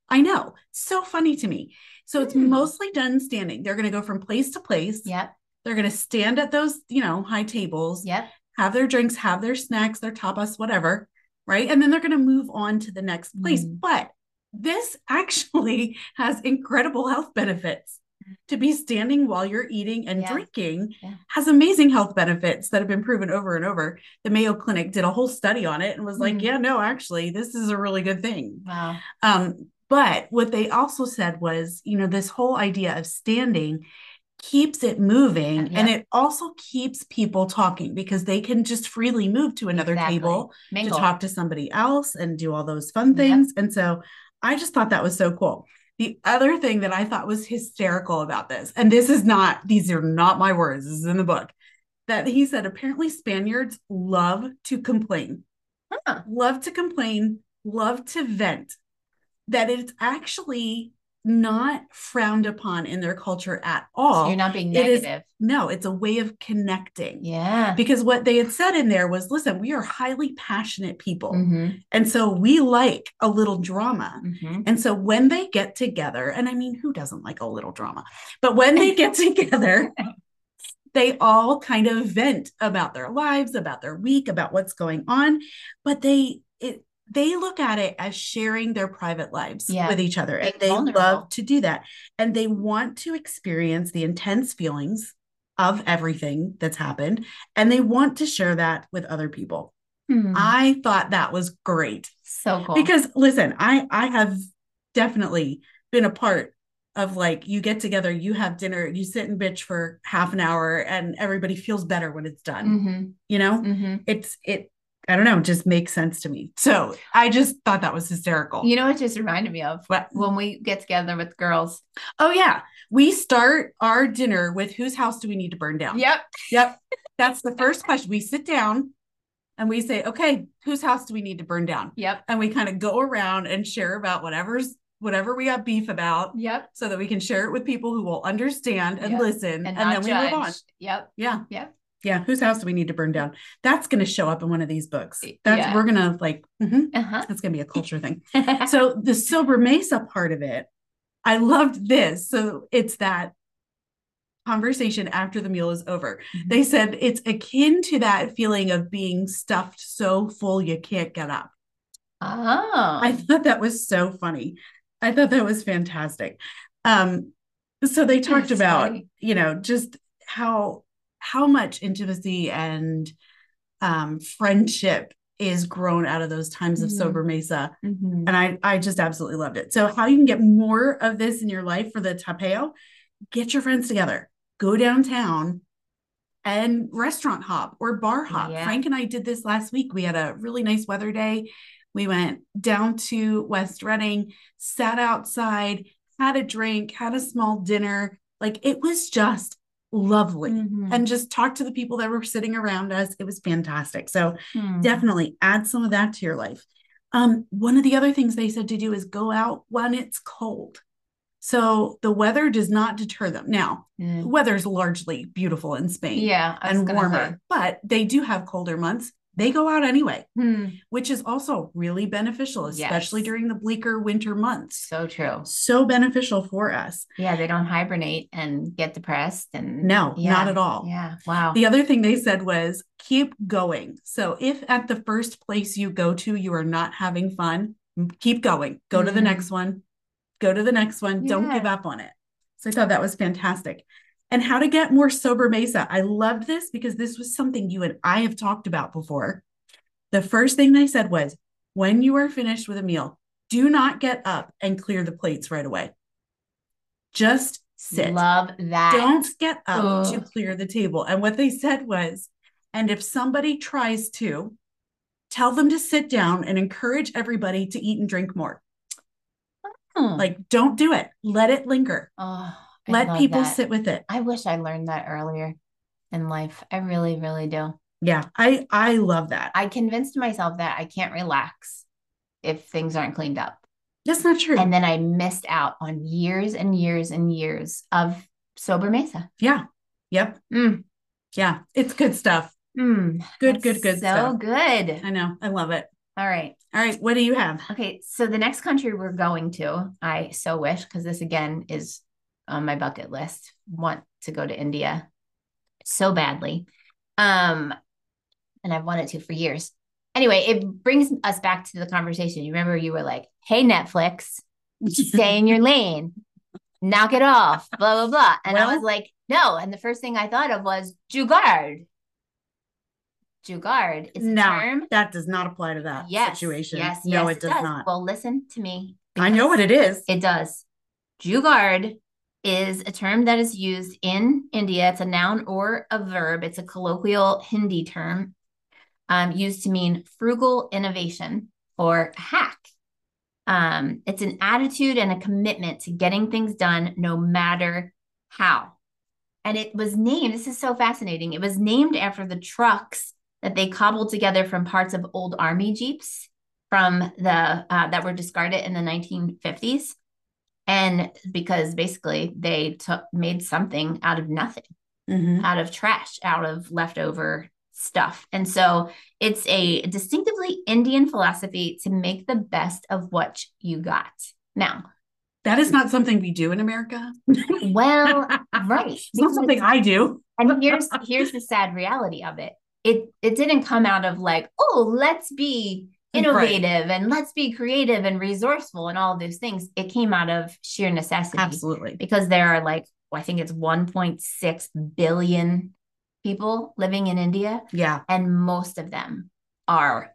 B: I know, so funny to me. So it's
A: Hmm.
B: mostly done standing. They're going to go from place to place.
A: Yep.
B: They're going to stand at those, you know, high tables
A: Yep.
B: have their drinks, have their snacks, their tapas, whatever, right? And then they're going to move on to the next place.
A: Mm.
B: But this actually has incredible health benefits. To be standing while you're eating and
A: Yeah.
B: drinking
A: Yeah.
B: has amazing health benefits that have been proven over and over. The Mayo Clinic did a whole study on it and was like,
A: Mm.
B: yeah, no, actually, this is a really good thing.
A: Wow.
B: Um, but what they also said was, you know, this whole idea of standing keeps it moving
A: Yeah.
B: and it also keeps people talking because they can just freely move to another
A: Exactly.
B: table
A: Mingle.
B: to talk to somebody else and do all those fun
A: Yep.
B: things. And so I just thought that was so cool. The other thing that I thought was hysterical about this, and this is not, these are not my words, this is in the book, that he said apparently Spaniards love to complain
A: Huh.
B: love to complain, love to vent, that it's actually not frowned upon in their culture at all.
A: So you're not being
B: It is-
A: negative.
B: no, it's a way of connecting.
A: Yeah.
B: Because what they had said in there was listen, we are highly passionate people.
A: Mm-hmm.
B: And so we like a little drama.
A: Mm-hmm.
B: And so when they get together, and I mean, who doesn't like a little drama? But when they get together, they all kind of vent about their lives, about their week, about what's going on. But they it they look at it as sharing their private lives
A: Yeah.
B: with each other. And they
A: vulnerable.
B: love to do that. And they want to experience the intense feelings of everything that's happened. And they want to share that with other people.
A: Hmm.
B: I thought that was great
A: so cool.
B: because listen i i have definitely been a part of like you get together you have dinner you sit and bitch for half an hour and everybody feels better when it's done
A: mm-hmm.
B: you know
A: Mm-hmm.
B: it's it i don't know just makes sense to me so i just thought that was hysterical
A: You know what just reminded me of?
B: What?
A: When we get together with girls.
B: oh yeah we start our dinner with whose house do we need to burn down
A: Yep.
B: yep that's the first question we sit down and we say okay whose house do we need to burn down
A: Yep.
B: and we kind of go around and share about whatever's whatever we got beef about
A: Yep.
B: so that we can share it with people who will understand and
A: Yep.
B: listen
A: And,
B: and, then we move on
A: Yep.
B: yeah
A: Yep.
B: Yeah whose house do we need to burn down that's going to show up in one of these books that's
A: Yeah.
B: we're going to like mhm,
A: Uh-huh.
B: that's going to be a culture thing so the silver mesa part of it i loved this so it's that conversation after the meal is over
A: Mhm.
B: they said it's akin to that feeling of being stuffed so full you can't get up
A: oh.
B: I thought that was so funny. I thought that was fantastic. Um, so they talked
A: That's
B: about,
A: funny.
B: you know, just how how much intimacy and um friendship is grown out of those times of
A: Mhm.
B: sobremesa
A: Mhm.
B: and I I just absolutely loved it. So how you can get more of this in your life for the tapeo? Get your friends together, go downtown, and restaurant hop or bar hop.
A: Yeah.
B: Frank and I did this last week. We had a really nice weather day. We went down to West Reading, sat outside, had a drink, had a small dinner. Like it was just lovely.
A: Mhm.
B: And just talk to the people that were sitting around us. It was fantastic. So
A: Mhm.
B: definitely add some of that to your life. Um, one of the other things they said to do is go out when it's cold. So the weather does not deter them. Now,
A: Yeah.
B: the weather's largely beautiful in Spain
A: Yeah,
B: and warmer,
A: say.
B: but they do have colder months. They go out anyway,
A: Hmm,
B: which is also really beneficial, especially
A: Yes.
B: during the bleaker winter months.
A: so true.
B: So beneficial for us.
A: Yeah, they don't hibernate and get depressed and
B: No,
A: yeah,
B: not at all.
A: Yeah. Wow.
B: The other thing they said was keep going. So if at the first place you go to, you are not having fun, keep going. Go to the
A: Mm.
B: next one. Go to the next one. Don't give up on it. So I thought that was fantastic. And how to get more sobremesa. I loved this because this was something you and I have talked about before. The first thing they said was when you are finished with a meal, do not get up and clear the plates right away. Just sit
A: Love that.
B: don't get up to clear the table. And what they said was, and if somebody tries to, tell them to sit down and encourage everybody to eat and drink more.
A: Hmm.
B: Like, don't do it. Let it linger.
A: oh, I
B: Let people
A: that.
B: sit with it.
A: I wish I learned that earlier in life. I really, really do.
B: Yeah, I I love that.
A: I convinced myself that I can't relax if things aren't cleaned up.
B: That's not true.
A: And then I missed out on years and years and years of sobremesa.
B: yeah. Yep.
A: Mm,
B: Yeah. It's good stuff.
A: mm,
B: Good, good, good
A: So
B: stuff.
A: good.
B: I know. I love it.
A: All right.
B: All right. What do you have?
A: Okay. So the next country we're going to, I so wish, because this again is on my bucket list, want to go to India so badly. Um, and I've wanted to for years. Anyway, it brings us back to the conversation. You remember you were like, hey, Netflix, stay in your lane, knock it off, blah, blah, blah. And I was like, no. And the first thing I thought of was Jugaad. Jugaad is a
B: no,
A: term.
B: that does not apply to that
A: Yes.
B: situation.
A: Yes.
B: no,
A: yes,
B: it does not.
A: Well, listen to me.
B: I know what it is.
A: It does. Jugaad is a term that is used in India. It's a noun or a verb. It's a colloquial Hindi term um, used to mean frugal innovation or hack. Um, it's an attitude and a commitment to getting things done no matter how. And it was named, this is so fascinating. It was named after the trucks that they cobbled together from parts of old army jeeps from the uh, that were discarded in the 1950s and because basically they took made something out of nothing
B: Mhm.
A: out of trash out of leftover stuff and so it's a distinctively indian philosophy to make the best of what you got now
B: That is not something we do in America.
A: well right
B: It's not something I do.
A: and here's here's the sad reality of it it it didn't come out of like oh let's be
B: Right.
A: innovative and let's be creative and resourceful and all those things it came out of sheer necessity
B: Absolutely.
A: because there are like i think it's 1.6 billion people living in india
B: Yeah.
A: and most of them are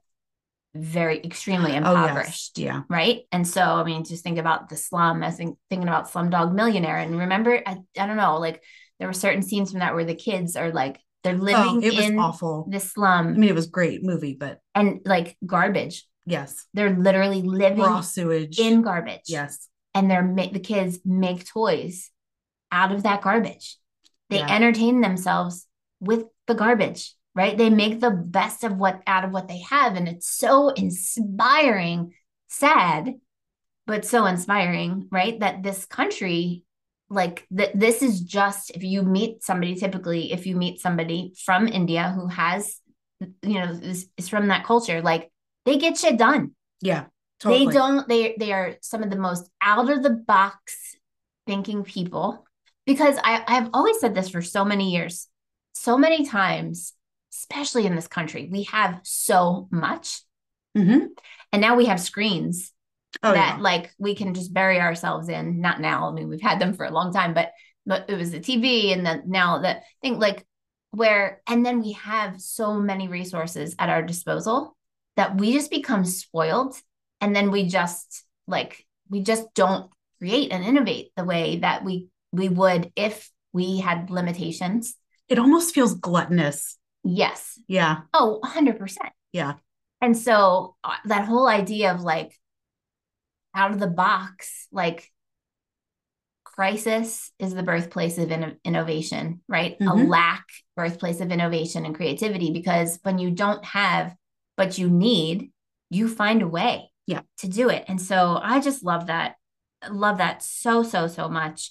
A: very extremely
B: Oh, yes.
A: impoverished
B: Yeah.
A: right? And so, I mean, just think about the slum. I was think, thinking about Slumdog Millionaire, and remember, I, I don't know, like there were certain scenes from that where the kids are like they're
B: Oh,
A: living
B: it was
A: in
B: awful.
A: the slum.
B: I mean, it was a great movie, but
A: and like garbage.
B: yes.
A: They're literally living
B: Raw sewage.
A: in garbage.
B: yes.
A: and they're ma- the kids make toys out of that garbage. They
B: Yeah.
A: entertain themselves with the garbage, right? They make the best of what out of what they have, and it's so inspiring, sad, but so inspiring, right? That this country, like that, this is just if you meet somebody. Typically, if you meet somebody from India who has, you know, is, is from that culture, like they get shit done
B: Yeah. Totally.
A: they don't they they are some of the most out of the box thinking people because i i've always said this for so many years so many times especially in this country we have so much
B: Mhm.
A: and now we have screens
B: Oh,
A: that
B: yeah.
A: like we can just bury ourselves in not now i mean we've had them for a long time but but it was the tv and then now the thing like where and then we have so many resources at our disposal that we just become spoiled and then we just like we just don't create and innovate the way that we we would if we had limitations.
B: It almost feels gluttonous.
A: Yes.
B: Yeah.
A: Oh, 100%.
B: Yeah.
A: And so uh, that whole idea of like out of the box, like crisis is the birthplace of in- innovation, right?
B: Mhm.
A: A lack birthplace of innovation and creativity because when you don't have but you need, you find a way
B: Yeah.
A: to do it. And so I just love that love that so so so much.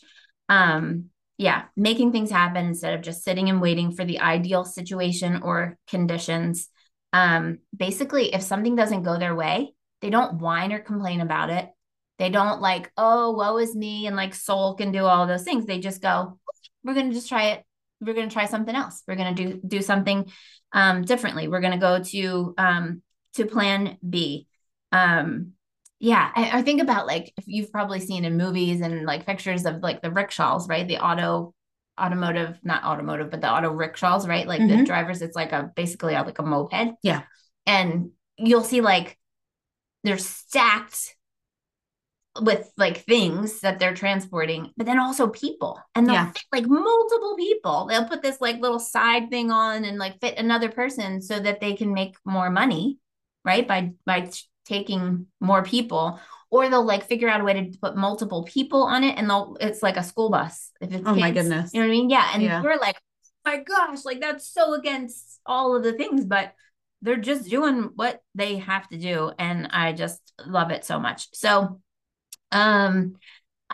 A: Um yeah, making things happen instead of just sitting and waiting for the ideal situation or conditions. Um basically if something doesn't go their way, they don't whine or complain about it. They don't like, oh, woe is me, and like sulk and do all those things. They just go, we're gonna just try it. We're gonna try something else. We're gonna do do something um, differently. We're gonna go to um, to Plan B. Um, yeah, I, I think about like if you've probably seen in movies and like pictures of like the rickshaws, right? The auto automotive, not automotive, but the auto rickshaws, right? Like the
B: Mhm.
A: drivers, it's like a basically like a moped.
B: Yeah.
A: And you'll see like they're stacked with like things that they're transporting, but then also people. And they'll
B: Yeah.
A: fit like multiple people. They'll put this like little side thing on and like fit another person so that they can make more money, right? By by taking more people. Or they'll like figure out a way to put multiple people on it and they'll it's like a school bus. If it's
B: Oh my goodness.
A: You know what I mean? Yeah. And
B: Yeah.
A: we're like, oh my gosh, like that's so against all of the things, but they're just doing what they have to do. And I just love it so much. So um,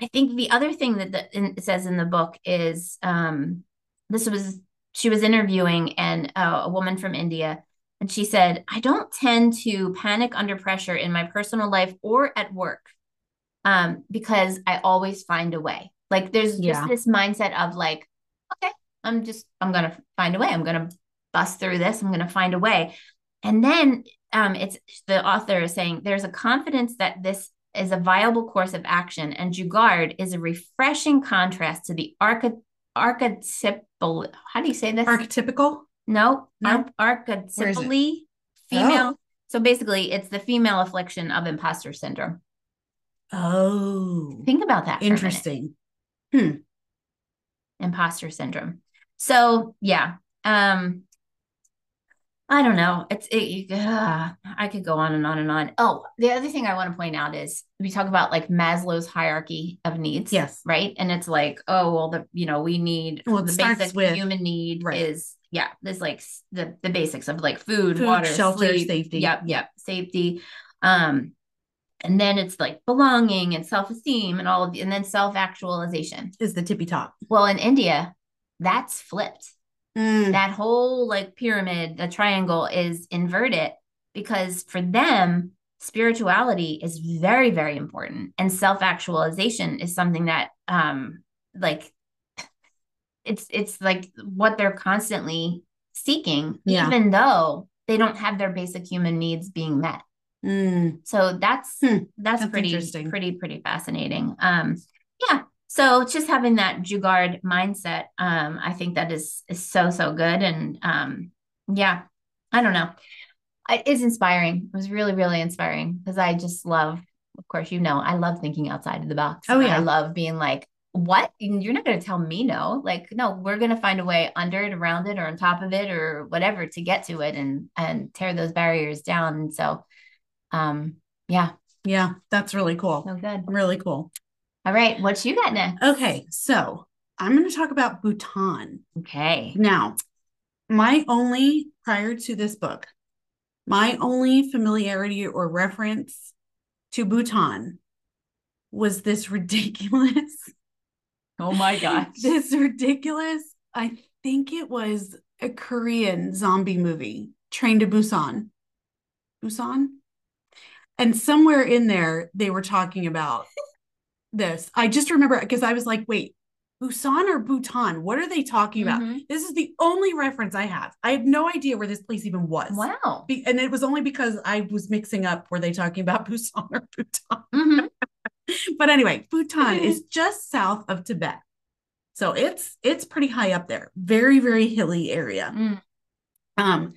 A: I think the other thing that the, in, it says in the book is um, this was she was interviewing and uh, a woman from India, and she said, "I don't tend to panic under pressure in my personal life or at work, um, because I always find a way. Like there's
B: Yeah.
A: just this mindset of like, okay, I'm just I'm gonna find a way. I'm gonna bust through this. I'm gonna find a way." And then um, it's the author is saying there's a confidence that this is a viable course of action, and Jugaad is a refreshing contrast to the arche- archetypal. How do you say this?
B: Archetypical.
A: no,
B: No?
A: ar-
B: Where is it?
A: archetypally female.
B: Oh.
A: So basically, it's the female affliction of imposter syndrome.
B: Oh,
A: Think about that.
B: Interesting. Hmm.
A: imposter syndrome. So yeah, um, I don't know. It's it. Uh, I could go on and on and on. Oh, the other thing I want to point out is we talk about like Maslow's hierarchy of needs.
B: Yes.
A: Right. And it's like, oh well, the you know we need
B: Well,
A: the basic
B: with-
A: human need
B: right.
A: is yeah. There's like the the basics of like food,
B: Food,
A: water,
B: shelter,
A: sleep.
B: safety.
A: Yep. Yep. Safety. Um. And then it's like belonging and self esteem and all of the, and then self actualization.
B: Is the tippy top.
A: Well, in India, that's flipped.
B: Mm,
A: That whole like pyramid, the triangle is inverted because for them, spirituality is very, very important. And self actualization is something that, um, like, it's it's like what they're constantly seeking,
B: Yeah.
A: even though they don't have their basic human needs being met.
B: mm.
A: So that's
B: Hmm,
A: that's,
B: that's
A: pretty pretty pretty fascinating. Um yeah. So just having that Jugaad mindset, um, I think that is is so so good. And um, yeah, I don't know. It's inspiring. It was really really inspiring because I just love. Of course, you know, I love thinking outside of the box.
B: Oh, yeah.
A: I love being like, what? You're not going to tell me no. Like, no, we're going to find a way under it, around it, or on top of it, or whatever to get to it and and tear those barriers down. And so, um, yeah,
B: Yeah, that's really cool.
A: so good.
B: Really cool.
A: All right, what you got next?
B: Okay, so I'm going to talk about Bhutan.
A: Okay.
B: Now, my only, prior to this book, my only familiarity or reference to Bhutan was this ridiculous,
A: Oh my gosh.
B: this ridiculous, I think it was a Korean zombie movie, Train to Busan. Busan? And somewhere in there, they were talking about this. I just remember because I was like, wait, Busan or Bhutan? What are they talking about?
A: Mhm.
B: This is the only reference I have. I have no idea where this place even was.
A: Wow.
B: Be- and it was only because I was mixing up were they talking about Busan or Bhutan?
A: Mhm.
B: But anyway, Bhutan is just south of Tibet. So it's it's pretty high up there. Very very hilly area.
A: Mm.
B: Um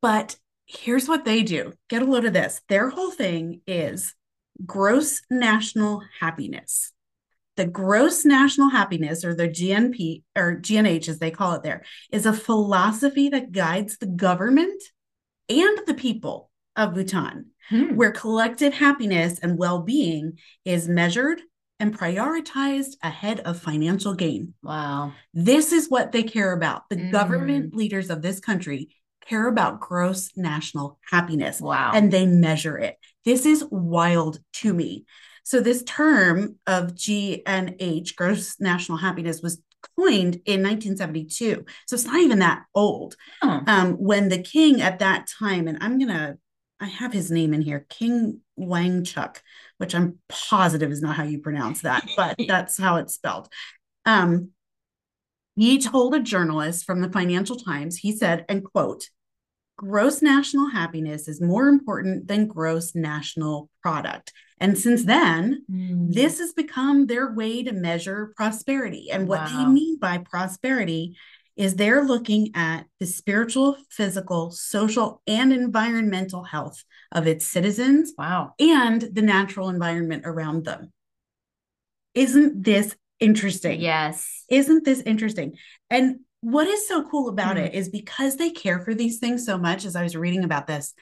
B: but here's what they do get a load of this. Their whole thing is gross national happiness. The gross national happiness, or the GNP or GNH as they call it there, is a philosophy that guides the government and the people of Bhutan,
A: Hmm.
B: where collective happiness and well being is measured and prioritized ahead of financial gain.
A: Wow.
B: This is what they care about. The
A: Mm.
B: government leaders of this country care about gross national happiness
A: Wow.
B: and they measure it. This is wild to me. So, this term of GNH, gross national happiness, was coined in 1972. So, it's not even that old.
A: Oh.
B: Um, when the king at that time, and I'm going to, I have his name in here, King Wangchuk, which I'm positive is not how you pronounce that, but that's how it's spelled. Um, he told a journalist from the Financial Times, he said, and quote, gross national happiness is more important than gross national product. And since then,
A: Mm.
B: this has become their way to measure prosperity. And what they
A: Wow.
B: mean by prosperity is they're looking at the spiritual, physical, social, and environmental health of its citizens
A: Wow.
B: and the natural environment around them. Isn't this interesting?
A: Yes.
B: Isn't this interesting? And what is so cool about
A: Mhm.
B: it is because they care for these things so much as I was reading about this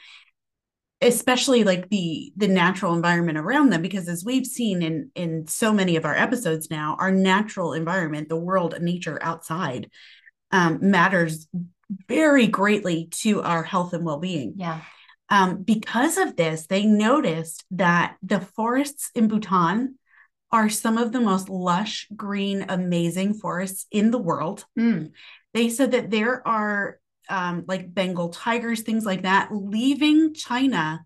B: especially like the the natural environment around them because as we've seen in in so many of our episodes now our natural environment the world nature outside um, matters very greatly to our health and well-being
A: Yeah.
B: um, because of this, they noticed that the forests in Bhutan are some of the most lush, green, amazing forests in the world.
A: Mm.
B: They said that there are um, like Bengal tigers, things like that, leaving China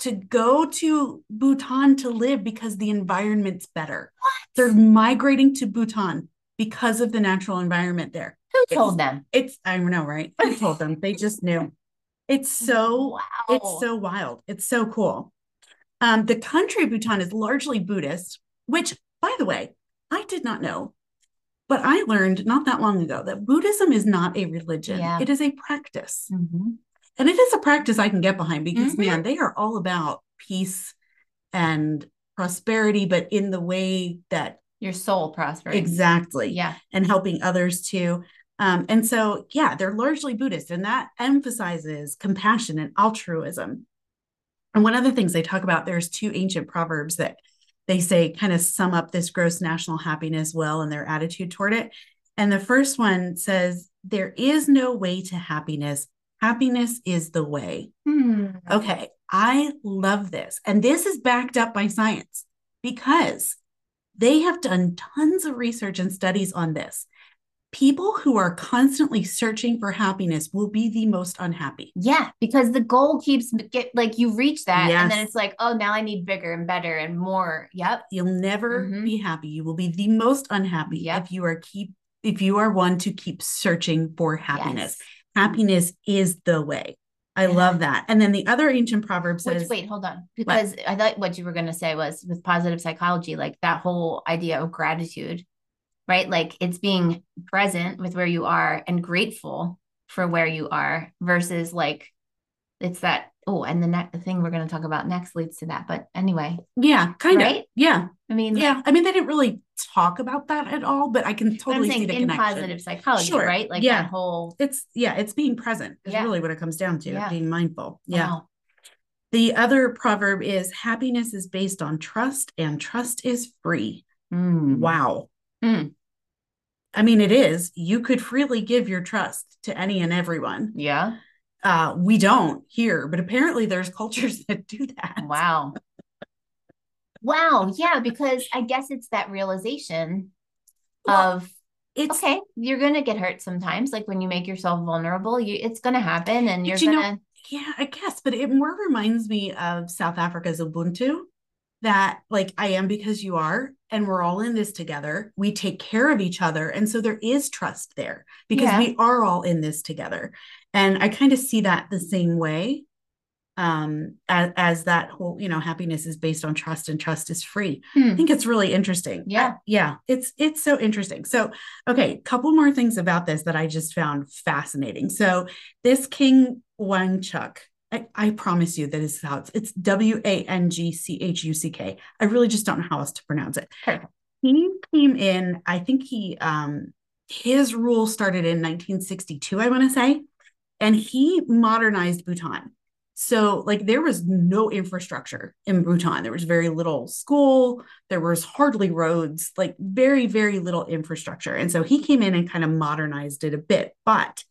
B: to go to Bhutan to live because the environment's better. They're migrating to Bhutan because of the natural environment there.
A: Who told them?
B: It's, I don't know, right? Who told them? They just knew. It's so
A: wow.
B: it's so wild. It's so cool. Um, the country of Bhutan is largely Buddhist, which, by the way, I did not know, but I learned not that long ago that Buddhism is not a religion,
A: Yeah.
B: it is a practice.
A: Mhm.
B: And it is a practice I can get behind because,
A: Mhm.
B: man, they are all about peace and prosperity, but in the way that
A: Your soul prospers.
B: exactly
A: Yeah.
B: and helping others too. Um, and so, yeah, they're largely Buddhist, and that emphasizes compassion and altruism. And one of the things they talk about, there's two ancient proverbs that they say kind of sum up this gross national happiness well and their attitude toward it. And the first one says, There is no way to happiness. Happiness is the way.
A: Hmm.
B: Okay, I love this. And this is backed up by science because they have done tons of research and studies on this. People who are constantly searching for happiness will be the most unhappy.
A: Yeah, because the goal keeps get like you reach that, and then it's like, oh, now I need bigger and better and more. Yep.
B: You'll never
A: Mhm.
B: be happy. You will be the most unhappy
A: Yep.
B: if you are keep if you are one to keep searching for happiness.
A: Yes.
B: Happiness is the way. I
A: Yeah.
B: love that. And then the other ancient proverb
A: Which
B: says,
A: wait, hold on. Because I thought what you were gonna say was with positive psychology, like that whole idea of gratitude, right? Like it's being present with where you are and grateful for where you are versus like it's that oh, and the next the thing we're gonna talk about next leads to that. But anyway,
B: yeah, kind of.
A: Right?
B: Yeah.
A: I mean,
B: Yeah. I mean, they didn't really talk about that at all, but I can totally see the
A: in
B: connection.
A: positive psychology,
B: Sure.
A: right? Like
B: Yeah.
A: that whole
B: It's yeah, it's being present is
A: Yeah.
B: really what it comes down to,
A: Yeah.
B: being mindful. Yeah.
A: wow.
B: The other proverb is happiness is based on trust and trust is free.
A: Mm.
B: Wow.
A: Mm.
B: I mean, it is. You could freely give your trust to any and everyone.
A: Yeah.
B: Uh, we don't here, but apparently there's cultures that do that.
A: Wow. wow. Yeah, because I guess it's that realization
B: Well,
A: of
B: It's
A: okay, you're gonna get hurt sometimes. Like when you make yourself vulnerable, you it's gonna happen and you're
B: you
A: gonna
B: yeah, I guess, but it more reminds me of South Africa's Ubuntu that like I am because you are, and we're all in this together. We take care of each other. And so there is trust there because
A: Yeah.
B: we are all in this together. And I kind of see that the same way. Um, as, as that whole, you know, happiness is based on trust and trust is free. I
A: Hmm.
B: think it's really interesting.
A: Yeah.
B: I- yeah. It's it's so interesting. So, okay, couple more things about this that I just found fascinating. So, this King Wangchuk, I, I promise you that is how it's it's W A N G C H U C K. I really just don't know how else to pronounce it.
A: Perfect.
B: He came in, I think he um his rule started in 1962, I want to say, and he modernized Bhutan. So, like, there was no infrastructure in Bhutan. There was very little school. There was hardly roads, like, very, very little infrastructure. And so he came in and kind of modernized it a bit, but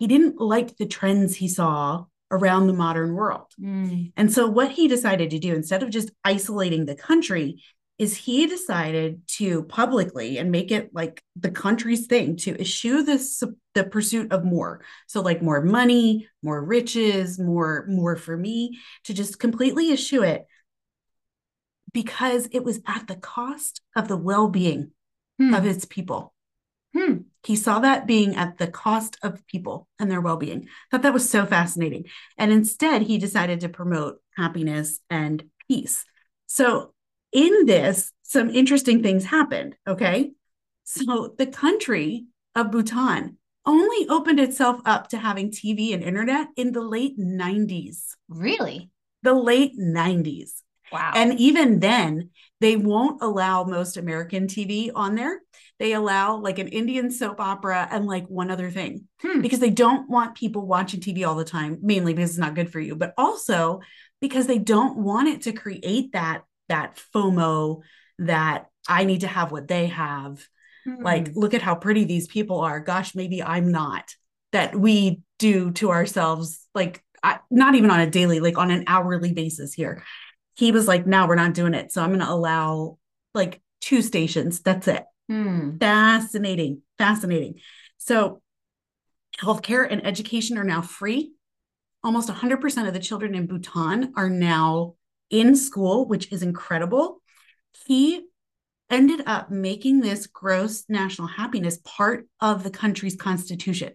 B: he didn't like the trends he saw around the modern world.
A: Mm.
B: And so, what he decided to do, instead of just isolating the country, is he decided to publicly and make it like the country's thing to eschew this the pursuit of more so like more money more riches more more for me to just completely eschew it because it was at the cost of the well-being
A: Hmm.
B: of its people
A: Hmm.
B: He saw that being at the cost of people and their well-being. Thought that was so fascinating. And instead he decided to promote happiness and peace. So in this some interesting things happened okay? So the country of bhutan only opened itself up to having tv and internet in the late 90s
A: Really?
B: the late 90s
A: Wow.
B: and even then, they won't allow most American TV on there. They allow like an Indian soap opera and like one other thing
A: Hmm.
B: because they don't want people watching TV all the time, mainly because it's not good for you, but also because they don't want it to create that that FOMO that I need to have what they have. Like,
A: Hmm.
B: look at how pretty these people are. Gosh, maybe I'm not. That we do to ourselves, like I, not even on a daily, like on an hourly basis here. He was like, no, we're not doing it. So I'm going to allow like two stations. That's it.
A: Hmm.
B: Fascinating. Fascinating. So healthcare and education are now free. Almost 100% of the children in Bhutan are now in school, which is incredible. He ended up making this gross national happiness part of the country's constitution.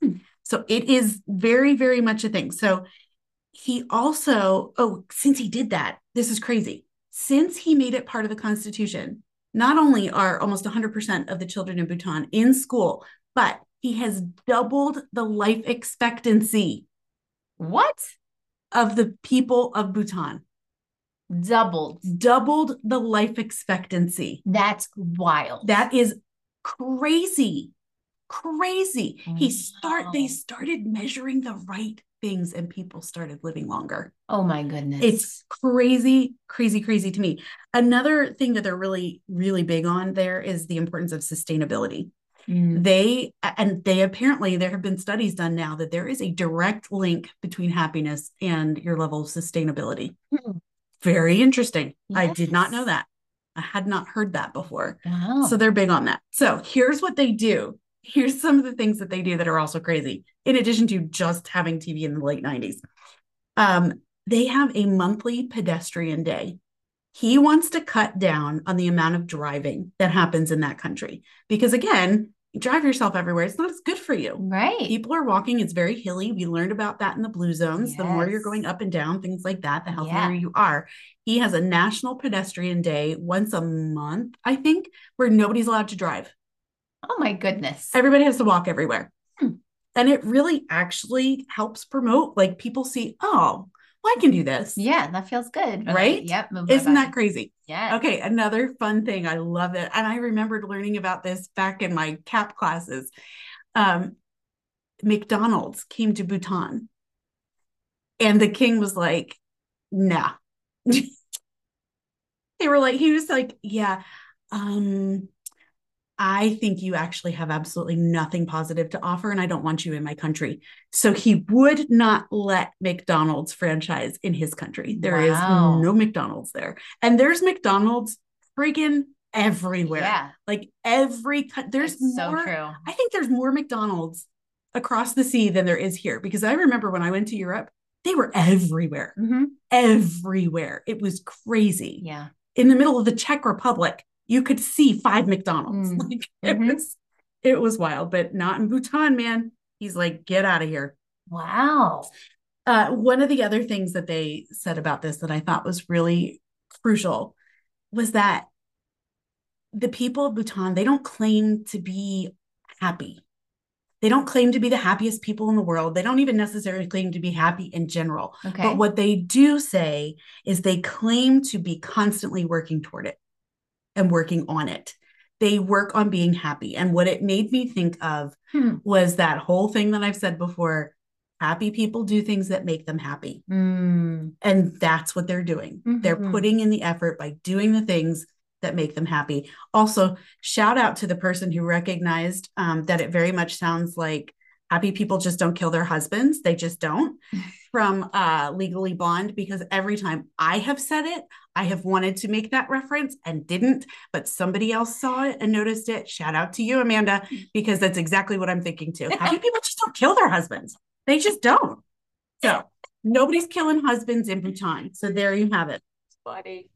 A: Hmm.
B: So it is very, very much a thing. So he also, oh, since he did that, this is crazy. Since he made it part of the constitution, not only are almost 100% of the children in Bhutan in school, but he has doubled the life expectancy
A: What?
B: of the people of Bhutan,
A: Doubled.
B: doubled the life expectancy.
A: That's wild.
B: That is crazy. Crazy. He mm-hmm. start they started measuring the right things and people started living longer.
A: oh my goodness.
B: It's crazy, crazy, crazy to me. Another thing that they're really, really big on there is the importance of sustainability.
A: Mm.
B: They and they apparently there have been studies done now that there is a direct link between happiness and your level of sustainability.
A: Hmm.
B: Very interesting. I did not know that. I had not heard that before.
A: Wow.
B: So they're big on that. So here's what they do. Here's some of the things that they do that are also crazy, in addition to just having TV in the late 90s. Um, they have a monthly pedestrian day. He wants to cut down on the amount of driving that happens in that country. Because again, you drive yourself everywhere, it's not as good for you.
A: right.
B: People are walking, it's very hilly. We learned about that in the blue zones. The more you're going up and down, things like that, the healthier
A: Yeah.
B: you are. He has a national pedestrian day once a month, I think, where nobody's allowed to drive.
A: Oh my goodness.
B: Everybody has to walk everywhere.
A: Hmm.
B: And it really actually helps promote, like people see, oh, well, I can do this.
A: yeah, that feels good.
B: Right?
A: Yep. move
B: Isn't that crazy?
A: Yeah.
B: Okay, another fun thing. I love it. And I remembered learning about this back in my CAP classes. Um, McDonald's came to Bhutan, and the king was like, nah. they were like, he was like, yeah, um, I think you actually have absolutely nothing positive to offer, and I don't want you in my country. So he would not let McDonald's franchise in his country. There is
A: Wow.
B: no McDonald's there. And there's McDonald's friggin' everywhere.
A: Yeah.
B: Like every there's
A: It's
B: more.
A: so true.
B: I think there's more McDonald's across the sea than there is here because I remember when I went to Europe, they were everywhere.
A: Mhm.
B: Everywhere. It was crazy
A: Yeah.
B: in the middle of the Czech Republic, you could see five McDonald's.
A: Mm.
B: Like it
A: Mhm.
B: was it was wild, but not in Bhutan, man. He's like, get out of here.
A: Wow.
B: Uh, one of the other things that they said about this that I thought was really crucial was that the people of Bhutan, they don't claim to be happy. They don't claim to be the happiest people in the world. They don't even necessarily claim to be happy in general.
A: Okay.
B: But what they do say is they claim to be constantly working toward it and working on it. They work on being happy. And what it made me think of
A: Hmm.
B: was that whole thing that I've said before happy people do things that make them happy.
A: Mm.
B: And that's what they're doing. They're
A: Mhm.
B: putting in the effort by doing the things that make them happy. Also, shout out to the person who recognized um, that it very much sounds like happy people just don't kill their husbands. They just don't from uh, Legally Blonde, because every time I have said it, I have wanted to make that reference and didn't, but somebody else saw it and noticed it. Shout out to you, Amanda, because that's exactly what I'm thinking too. How do people just don't kill their husbands. They just don't. So nobody's killing husbands in Bhutan. So there you have it.
A: Funny.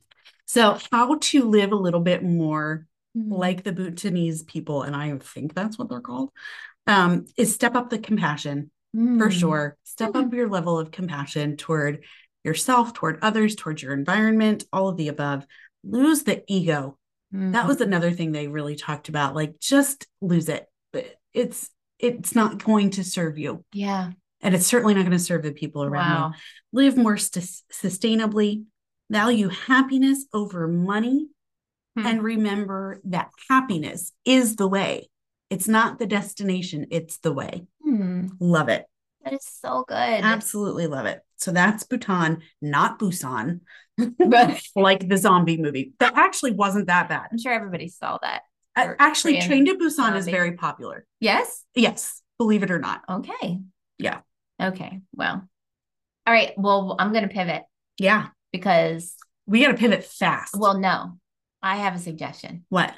B: So how to live a little bit more
A: Mm.
B: like the Bhutanese people, and I think that's what they're called, um, is step up the compassion for
A: Mm.
B: sure. Step up your level of compassion toward yourself, toward others, towards your environment, all of the above. Lose the ego. That was another thing they really talked about. Like just lose it. But It's it's not going to serve you.
A: yeah.
B: And it's certainly not going to serve the people around you
A: Wow.
B: live more sus- sustainably, value happiness over money,
A: Hmm.
B: and remember that happiness is the way. It's not the destination, it's the way.
A: Hmm.
B: Love it.
A: That is so good.
B: Absolutely love it. So that's Bhutan, not Busan,
A: But
B: like the zombie movie. That actually wasn't that bad.
A: I'm sure everybody saw that. Or
B: Actually,
A: Korean
B: Train to Busan is very popular.
A: Yes.
B: Yes, believe it or not.
A: Okay.
B: Yeah.
A: Okay. Well. All right. Well, I'm going to pivot
B: Yeah,
A: because,
B: we got to pivot fast.
A: well, no, I have a suggestion.
B: what?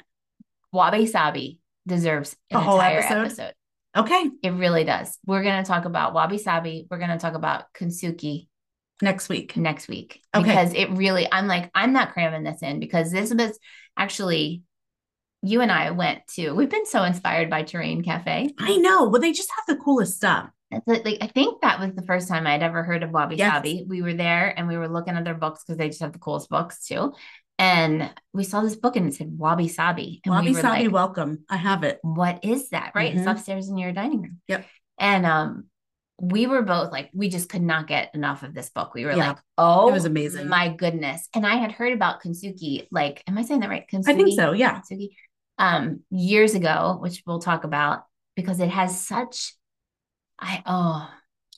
A: Wabi Sabi deserves an
B: A whole
A: entire
B: episode?
A: episode.
B: Okay,
A: It really does. We're going to talk about Wabi Sabi. We're going to talk about Kintsugi
B: next week.
A: next week
B: Okay.
A: because it really, I'm like, I'm not cramming this in because this was actually, you and I went to, we've been so inspired by Terrain Cafe.
B: I know. Well, they just have the coolest stuff.
A: Like, like, I think that was the first time I'd ever heard of Wabi
B: Yes.
A: Sabi. We were there and we were looking at their books because they just have the coolest books too. And we saw this book and it said Wabi Sabi. And
B: Wabi
A: we
B: Sabi,
A: like,
B: welcome. I have it.
A: what is that? Right. It's
B: Mhm.
A: upstairs in your dining room.
B: Yep.
A: And um, we were both like, we just could not get enough of this book. We were
B: Yeah.
A: like, oh, it
B: was amazing.
A: My goodness. And I had heard about Kintsugi, like, am I saying that right? Kintsugi?
B: I think so. Yeah.
A: Kintsugi, um, years ago, which we'll talk about because it has such, I, oh,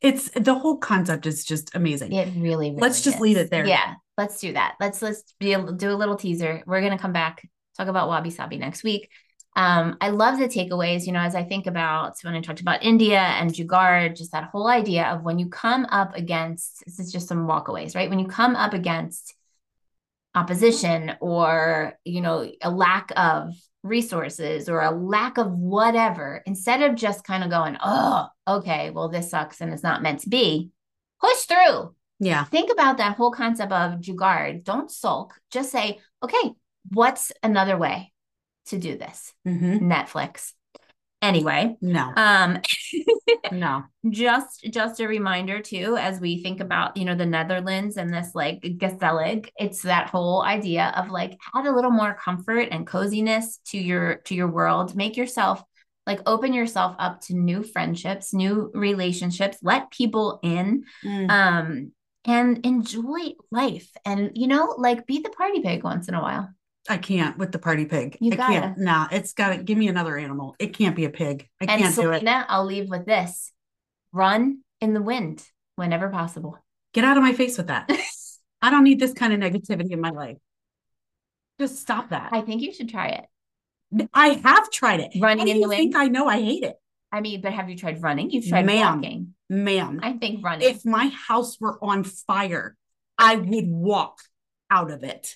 B: It's the whole concept is just amazing.
A: it really, really
B: Let's just
A: is.
B: leave it there.
A: Yeah, let's do that. Let's let's be able to do a little teaser. We're gonna come back talk about wabi sabi next week. Um, I love the takeaways. You know, as I think about when I talked about India and Jugaad, just that whole idea of when you come up against this is just some walkaways, right? When you come up against opposition or you know a lack of resources or a lack of whatever instead of just kind of going oh okay well this sucks and it's not meant to be push through.
B: Yeah.
A: think about that whole concept of jugaad don't sulk. Just say okay what's another way to do this?
B: Hmm
A: netflix anyway
B: No,
A: um
B: no.
A: just just a reminder too as we think about you know the netherlands and this like gezellig it's that whole idea of like add a little more comfort and coziness to your to your world. Make yourself like open yourself up to new friendships new relationships. Let people in.
B: Mm.
A: um and enjoy life. And you know like be the party pig once in a while
B: I can't with the party pig.
A: You
B: I
A: gotta.
B: can't. Nah, it's got to give me another animal. It can't be a pig. I
A: and
B: can't do it.
A: selena i'll leave with this run in the wind whenever possible
B: Get out of my face with that. I don't need this kind of negativity in my life. Just stop that.
A: i think you should try it
B: I have tried it.
A: Running in
B: you
A: the
B: think
A: wind?
B: I know I hate it,
A: I mean, but have you tried running? You've tried
B: Ma'am.
A: walking.
B: ma'am?
A: I think running.
B: if my house were on fire, I would walk out of it.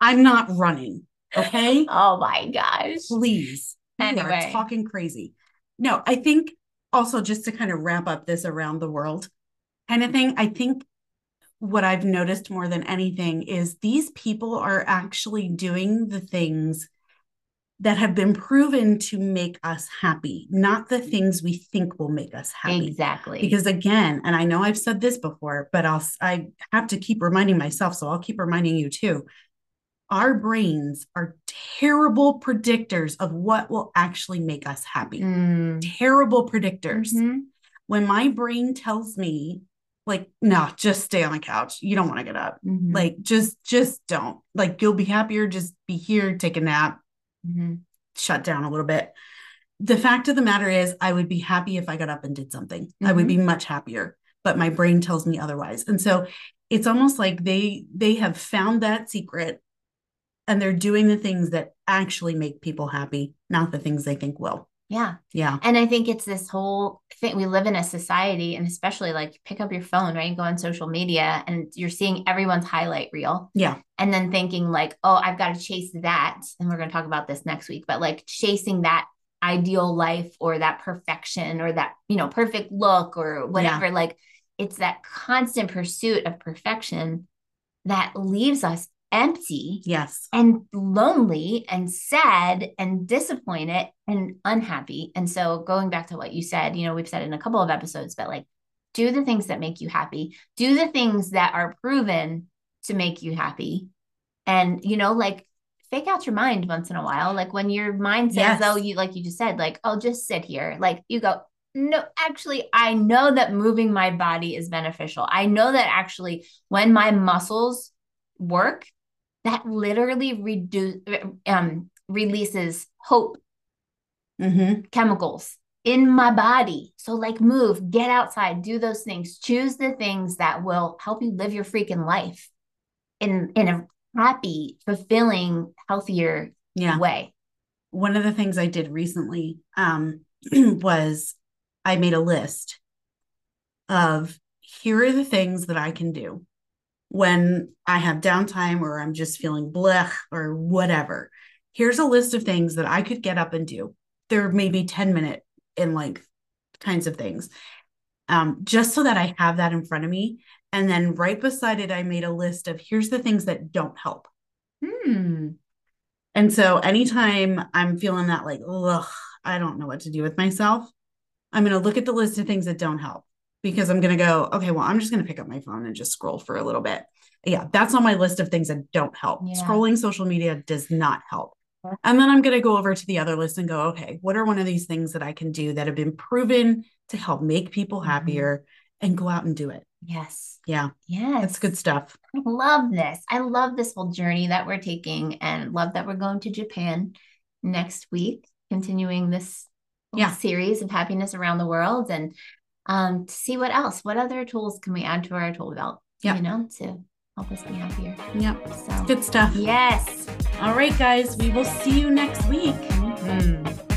B: I'm not running. Okay.
A: oh my gosh.
B: Please.
A: Anyway.
B: are talking crazy. No, I think also just to kind of wrap up this around the world kind of thing, I think what I've noticed more than anything is these people are actually doing the things that have been proven to make us happy, not the things we think will make us happy.
A: Exactly.
B: Because again, and I know I've said this before, but I'll I have to keep reminding myself, so I'll keep reminding you too. Our brains are terrible predictors of what will actually make us happy.
A: Mm.
B: Terrible predictors.
A: Mhm.
B: When my brain tells me, like, no, just stay on the couch. You don't want to get up.
A: Mhm.
B: Like, just, just don't. Like, you'll be happier. Just be here, take a nap,
A: Mhm.
B: shut down a little bit. The fact of the matter is, I would be happy if I got up and did something. I would
A: Mhm.
B: be much happier, but my brain tells me otherwise. And so it's almost like they they have found that secret and they're doing the things that actually make people happy, not the things they think will.
A: yeah.
B: Yeah.
A: And I think it's this whole thing. We live in a society, and especially like pick up your phone, right? You go on social media and you're seeing everyone's highlight reel.
B: Yeah.
A: And then thinking, like, oh, I've got to chase that. And we're going to talk about this next week, but like chasing that ideal life or that perfection or that, you know, perfect look or whatever. Like it's that constant pursuit of perfection that leaves us empty
B: Yes.
A: and lonely and sad and disappointed and unhappy. And so going back to what you said, you know, we've said in a couple of episodes, but like do the things that make you happy, do the things that are proven to make you happy. And, you know, like fake out your mind once in a while. Like when your mind says,
B: Yes.
A: oh, you, like you just said, like, oh, just sit here. Like you go, no, actually, I know that moving my body is beneficial. I know that actually when my muscles work, that literally reduce um releases hope
B: Mm-hmm.
A: chemicals in my body. So like move, get outside, do those things. Choose the things that will help you live your freaking life in in a happy, fulfilling, healthier
B: Yeah.
A: way.
B: One of the things I did recently um, was I made a list of here are the things that I can do when I have downtime or I'm just feeling blech or whatever. Here's a list of things that I could get up and do. They're maybe 10 minute in length kinds of things. Um, just so that I have that in front of me. And then right beside it, I made a list of here's the things that don't help.
A: Hmm.
B: And so anytime I'm feeling that like, ugh, I don't know what to do with myself, I'm going to look at the list of things that don't help because I'm going to go, okay, well, I'm just going to pick up my phone and just scroll for a little bit. Yeah, that's on my list of things that don't help.
A: Yeah.
B: Scrolling social media does not help. And then I'm going to go over to the other list and go, okay, what are one of these things that I can do that have been proven to help make people
A: Mhm.
B: happier and go out and do it?
A: Yes.
B: Yeah,
A: Yes.
B: that's good stuff.
A: I love this. I love this whole journey that we're taking and love that we're going to Japan next week, continuing this
B: Yeah.
A: series of happiness around the world and um to see what else, what other tools can we add to our tool belt,
B: Yeah.
A: you know, to help us be happier.
B: Yep,
A: So
B: good stuff.
A: yes.
B: All right, guys, we will see you next week.
A: Mhm.